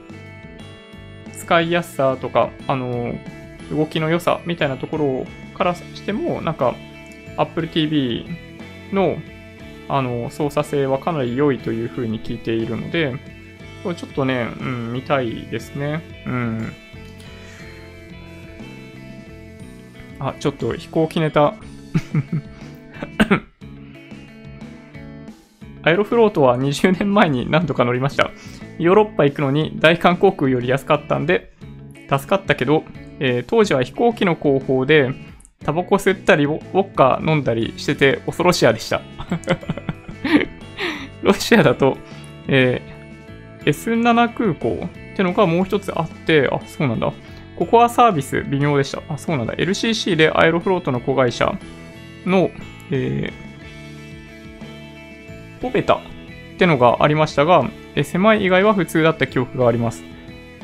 使いやすさとか、あの、動きの良さみたいなところからしても、なんか Apple TV のあの操作性はかなり良いというふうに聞いているので、これちょっとね、うん、見たいですね。うん。あ、ちょっと飛行機ネタ。<laughs> アイロフロートは20年前に何度か乗りました。ヨーロッパ行くのに大韓航空より安かったんで、助かったけど、えー、当時は飛行機の後方で、タバコ吸ったり、ウォッカ飲んだりしてて恐ろしやでした。<laughs> ロシアだと、えー S7 空港ってのがもう一つあって、あ、そうなんだ。ここはサービス微妙でした。あ、そうなんだ。LCC でアイロフロートの子会社の、えー、ポベタってのがありましたが、え狭い以外は普通だった記憶があります。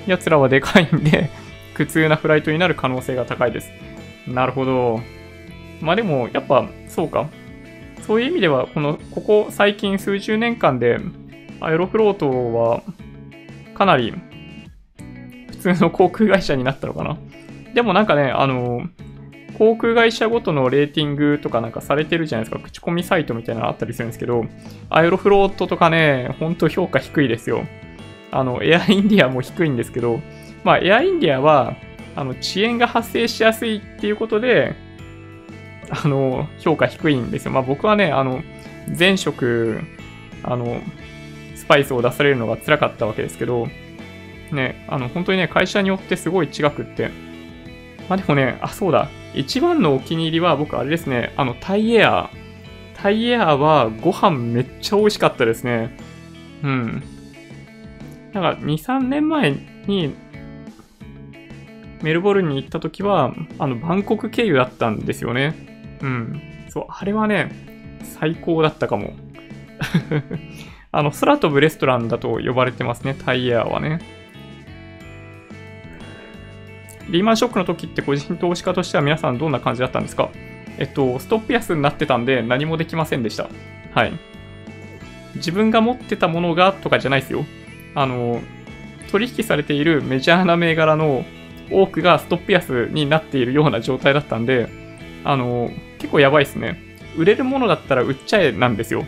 奴らはでかいんで、<laughs> 苦痛なフライトになる可能性が高いです。なるほど。まあでも、やっぱ、そうか。そういう意味では、この、ここ最近数十年間で、アイロフロートはかなり普通の航空会社になったのかな？でもなんかね、あの、航空会社ごとのレーティングとかなんかされてるじゃないですか。口コミサイトみたいなのあったりするんですけど、アイロフロートとかね、ほんと評価低いですよ。あの、エアインディアも低いんですけど、まあ、エアインディアは、あの、遅延が発生しやすいっていうことで、あの、評価低いんですよ。まあ僕はね、あの、前職、あの、スパイスを出されるのが辛かったわけですけど、ね、あの、本当にね、会社によってすごい違くって。まあでもね、あ、そうだ。一番のお気に入りは僕あれですね、あの、タイエアー。タイエアーはご飯めっちゃ美味しかったですね。うん。なんか2、3年前にメルボルンに行った時は、あの、バンコク経由だったんですよね。うん。そう、あれはね、最高だったかも。あの、空飛ぶレストランだと呼ばれてますね、タイエアはね。リーマンショックの時って個人投資家としては皆さんどんな感じだったんですか？えっと、ストップ安になってたんで何もできませんでした。はい。自分が持ってたものがとかじゃないですよ。あの、取引されているメジャーな銘柄の多くがストップ安になっているような状態だったんで、あの、結構やばいですね。売れるものだったら売っちゃえなんですよ。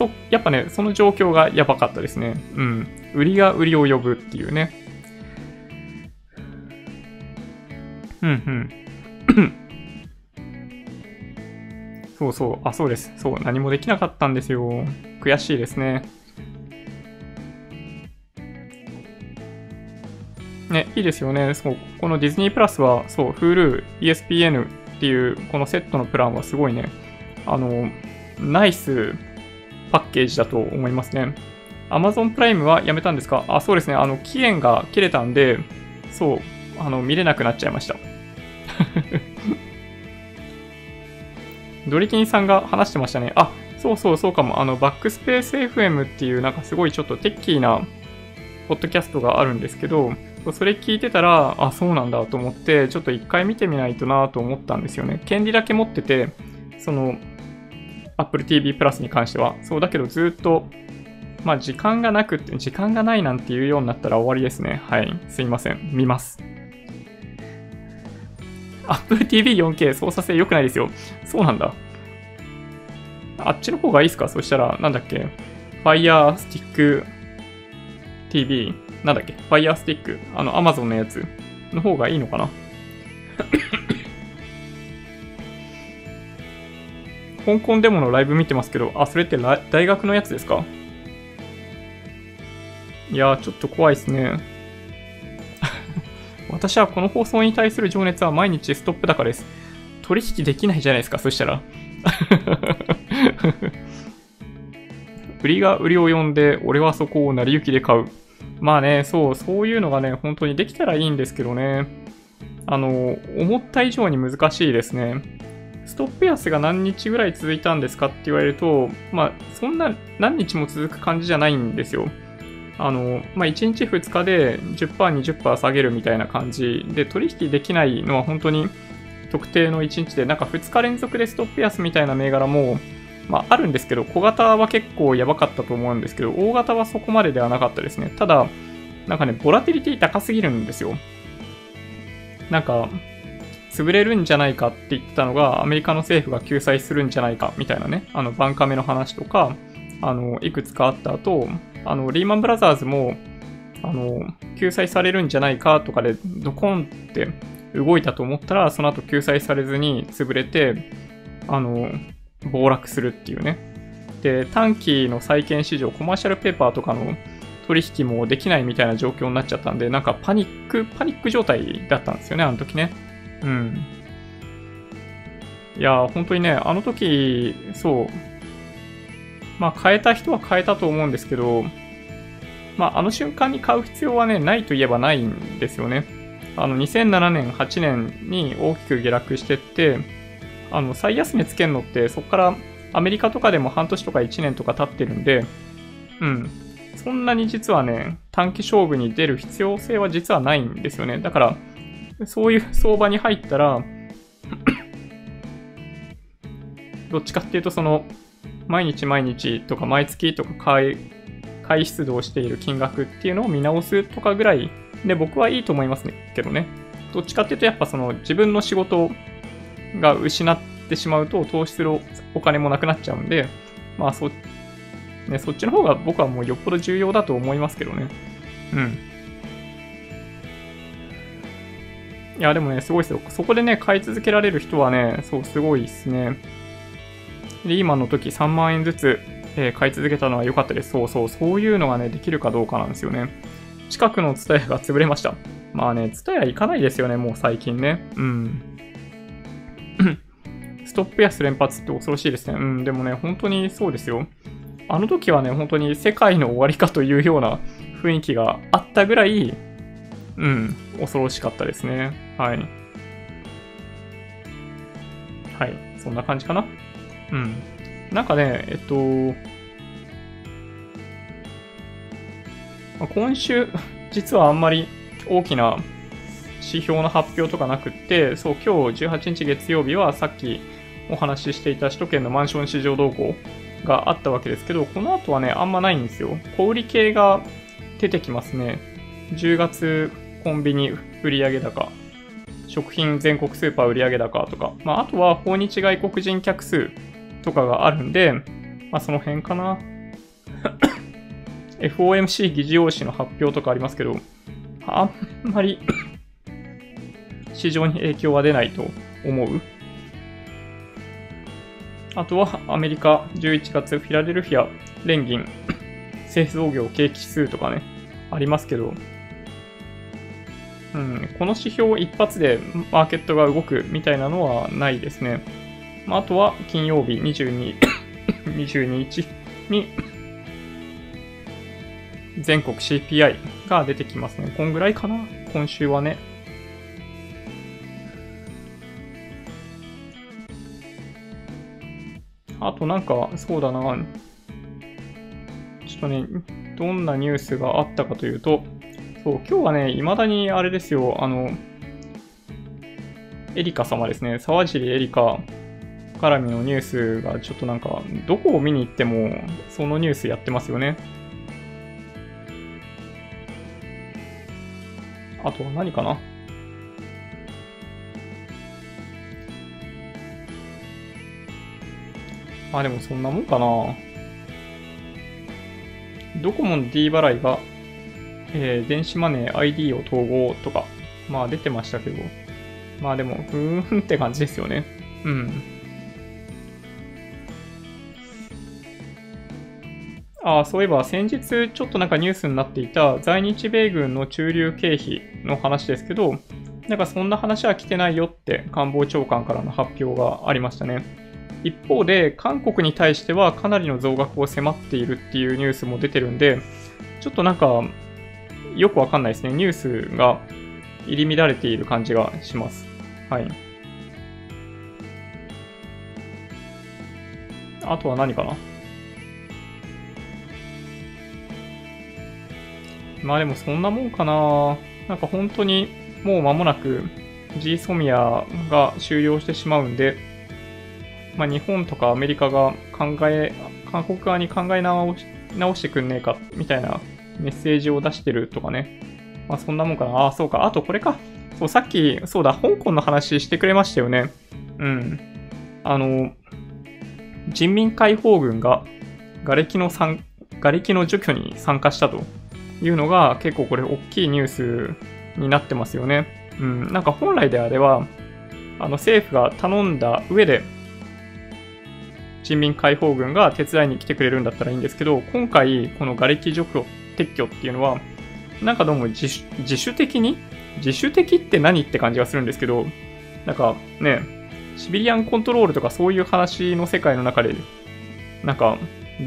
そ、やっぱね、その状況がやばかったですね。うん。売りが売りを呼ぶっていうね。うんうん。<coughs> そうそう。あ、そうです。そう。何もできなかったんですよ。悔しいですね。ね、いいですよね。そう。このディズニープラスは、そう、Hulu、ESPN っていう、このセットのプランはすごいね、あの、ナイスパッケージだと思いますね。Amazon プライムはやめたんですか？あ、そうですね。あの、期限が切れたんで、そう、あの、見れなくなっちゃいました。ドリキンさんが話してましたね。あ、そうそうそうかも。あの、バックスペース FM っていうなんかすごいちょっとテッキーなポッドキャストがあるんですけど、それ聞いてたら、あ、そうなんだと思って、ちょっと一回見てみないとなと思ったんですよね。権利だけ持ってて、その、Apple TV プラスに関しては。そうだけどずっと、まあ時間がなくって、時間がないなんていうようになったら終わりですね。はい。すいません。見ます。Apple TV4K 操作性良くないですよ。そうなんだ。あっちの方がいいっすか？そしたら、なんだっけ？Fire Stick TV なんだっけ ?Fire Stick？あの、Amazon のやつの方がいいのかな？香港デモのライブ見てますけど、あ、それって大学のやつですか？いや、ちょっと怖いっすね。<laughs> 私はこの放送に対する情熱は毎日ストップ高です。取引できないじゃないですか、そしたら。<laughs> 売りが売りを呼んで、俺はそこを成り行きで買う。まあね、そう、そういうのがね、本当にできたらいいんですけどね。あの、思った以上に難しいですね。ストップ安が何日ぐらい続いたんですかって言われると、まあ、そんな何日も続く感じじゃないんですよ。あの、まあ、1日2日で10%、20%下げるみたいな感じで、取引できないのは本当に特定の1日で、なんか2日連続でストップ安みたいな銘柄も、まあ、あるんですけど、小型は結構やばかったと思うんですけど、大型はそこまでではなかったですね。ただ、なんかね、ボラティリティ高すぎるんですよ。なんか、潰れるんじゃないかって言ったのが、アメリカの政府が救済するんじゃないかみたいなね、あの、バンカメの話とか、あの、いくつかあった後、あの、リーマンブラザーズも、あの、救済されるんじゃないかとかで、ドコンって動いたと思ったら、その後救済されずに潰れて、あの、暴落するっていうね。で、短期の債券市場、コマーシャルペーパーとかの取引もできないみたいな状況になっちゃったんで、なんかパニック、パニック状態だったんですよね、あの時ね。うん。いや、本当にね、あの時、そう、まあ変えた人は変えたと思うんですけど、まああの瞬間に買う必要はね、ないといえばないんですよね。あの2007年、8年に大きく下落してって、あの、最安値つけるのって、そこからアメリカとかでも半年とか1年とか経ってるんで、うん。そんなに実はね、短期勝負に出る必要性は実はないんですよね。だから、そういう相場に入ったら <coughs> どっちかっていうと、その、毎日毎日とか毎月とか買い、買い出動している金額っていうのを見直すとかぐらいで、僕はいいと思いますねけどね。どっちかっていうと、やっぱその自分の仕事が失ってしまうと、投資するお金もなくなっちゃうんで、まあそ、ね、そっちの方が僕はもうよっぽど重要だと思いますけどね。うん。いや、でもね、すごいですよ。そこでね、買い続けられる人はね、そう、すごいですね。で、今の時3万円ずつ、えー、買い続けたのは良かったです。そうそう、そういうのがね、できるかどうかなんですよね。近くのツタヤが潰れました。まあね、ツタヤ行かないですよね、もう最近ね。うん。<coughs> ストップ安連発って恐ろしいですね。うん、でもね、本当にそうですよ。あの時はね、本当に世界の終わりかというような雰囲気があったぐらい、うん、恐ろしかったですね。はい。はい、そんな感じかな？うん。なんかね、えっと、ま、今週、<laughs> 実はあんまり大きな指標の発表とかなくって、そう、今日18日月曜日はさっきお話ししていた首都圏のマンション市場動向があったわけですけど、この後はね、あんまないんですよ。小売系が出てきますね。10月コンビニ売上高、食品全国スーパー売上高とか、まあ、あとは訪日外国人客数とかがあるんで、まあ、その辺かな。<coughs> FOMC 議事要旨の発表とかありますけど、あんまり市場に影響は出ないと思う。あとはアメリカ11月フィラデルフィア連銀製造業景気指数とかね、ありますけど、うん、この指標一発でマーケットが動くみたいなのはないですね。まあ、あとは金曜日22、22 <coughs> 日に全国 CPI が出てきますね。こんぐらいかな？今週はね。あとなんか、そうだな。ちょっとね、どんなニュースがあったかというと、そう、今日はね、未だにあれですよ、あの、エリカ様ですね、沢尻エリカ絡みのニュースがちょっとなんか、どこを見に行っても、そのニュースやってますよね。あとは何かな？あ、でもそんなもんかな。ドコモの D 払いが、えー、電子マネー ID を統合とか、まあ出てましたけど、まあでも、ふーんって感じですよね。うん。ああ、そういえば先日ちょっとなんかニュースになっていた在日米軍の駐留経費の話ですけど、なんかそんな話は来てないよって官房長官からの発表がありましたね。一方で、韓国に対してはかなりの増額を迫っているっていうニュースも出てるんで、ちょっとなんか、よくわかんないですね。ニュースが入り乱れている感じがします。はい。あとは何かな？まあでもそんなもんかな。なんか本当にもう間もなく G ソミアが終了してしまうんで、まあ日本とかアメリカが考え、韓国側に考え直し直してくんねえかみたいなメッセージを出してるとかね。まあそんなもんかな。ああ、そうか。あとこれか。そう、さっき、そうだ、香港の話してくれましたよね。うん。あの、人民解放軍が瓦礫の、瓦礫の除去に参加したというのが結構これ大きいニュースになってますよね。うん、なんか本来であれば、あの政府が頼んだ上で人民解放軍が手伝いに来てくれるんだったらいいんですけど、今回この瓦礫除去、撤去っていうのは、なんかどうも自主的に？自主的って何って感じがするんですけど、なんかね、シビリアンコントロールとかそういう話の世界の中で、なんか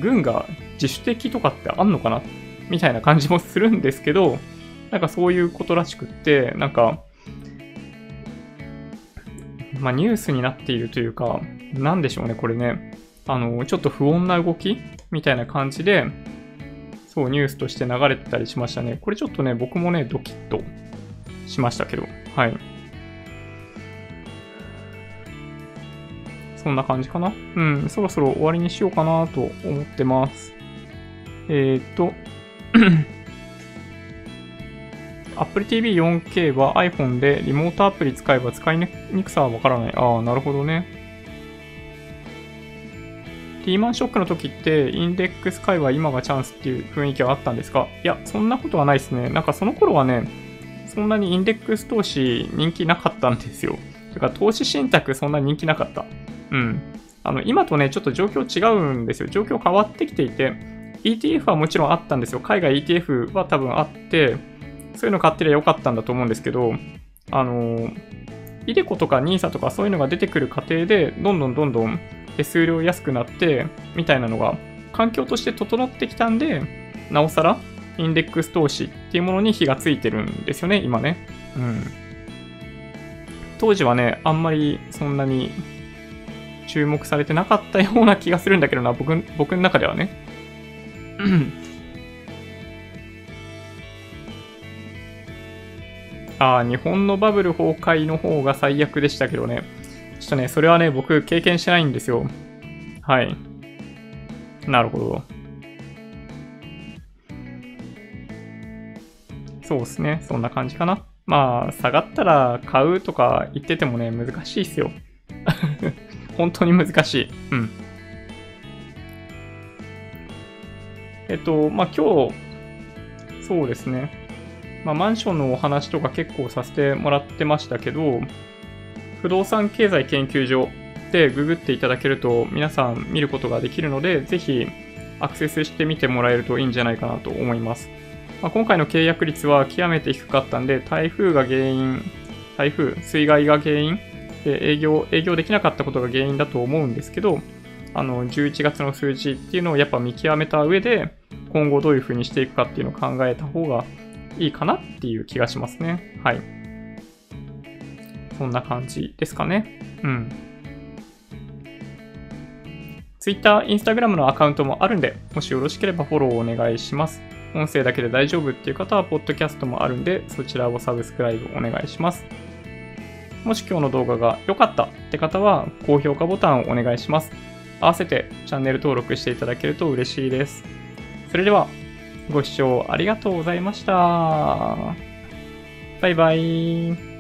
軍が自主的とかってあんのかな？みたいな感じもするんですけど、なんかそういうことらしくって、なんか、まあニュースになっているというか、なんでしょうね、これね。あの、ちょっと不穏な動きみたいな感じで、そう、ニュースとして流れてたりしましたね。これちょっとね、僕もね、ドキッとしましたけど、はい。そんな感じかな？うん、そろそろ終わりにしようかなと思ってます。えっ、と、<coughs> Apple TV 4K は iPhone でリモートアプリ使えば使いにくさはわからない。ああ、なるほどね。リーマンショックの時ってインデックス界は今がチャンスっていう雰囲気はあったんですか？いや、そんなことはないですね。なんかその頃はね、そんなにインデックス投資人気なかったんですよ。だか投資信託そんな人気なかった。うん。あの、今とね、ちょっと状況違うんですよ。状況変わってきていて、ETF はもちろんあったんですよ。海外 ETF は多分あって、そういうの買ってりゃよかったんだと思うんですけど、あの、イデコとか NISA とかそういうのが出てくる過程で、どんどんどんどん手数料安くなって、みたいなのが環境として整ってきたんで、なおさらインデックス投資っていうものに火がついてるんですよね、今ね。うん。当時はね、あんまりそんなに注目されてなかったような気がするんだけどな、僕僕の中ではね。ああ、日本のバブル崩壊の方が最悪でしたけどね。ちょっとね、それはね、僕経験してないんですよ。はい。なるほど。そうですね。そんな感じかな。まあ、下がったら買うとか言っててもね、難しいっすよ。<laughs> 本当に難しい。うん。えっと、まあ今日、そうですね。まあマンションのお話とか結構させてもらってましたけど、不動産経済研究所でググっていただけると皆さん見ることができるので、ぜひアクセスしてみてもらえるといいんじゃないかなと思います。まあ、今回の契約率は極めて低かったんで、台風が原因、台風、水害が原因で営業、営業できなかったことが原因だと思うんですけど、あの、11月の数字っていうのをやっぱ見極めた上で、今後どういう風にしていくかっていうのを考えた方がいいかなっていう気がしますね。はい。そんな感じですかね。うん。Twitter、Instagram のアカウントもあるんで、もしよろしければフォローお願いします。音声だけで大丈夫っていう方は、ポッドキャストもあるんで、そちらをサブスクライブお願いします。もし今日の動画が良かったって方は、高評価ボタンをお願いします。合わせてチャンネル登録していただけると嬉しいです。それでは、ご視聴ありがとうございました。バイバイ。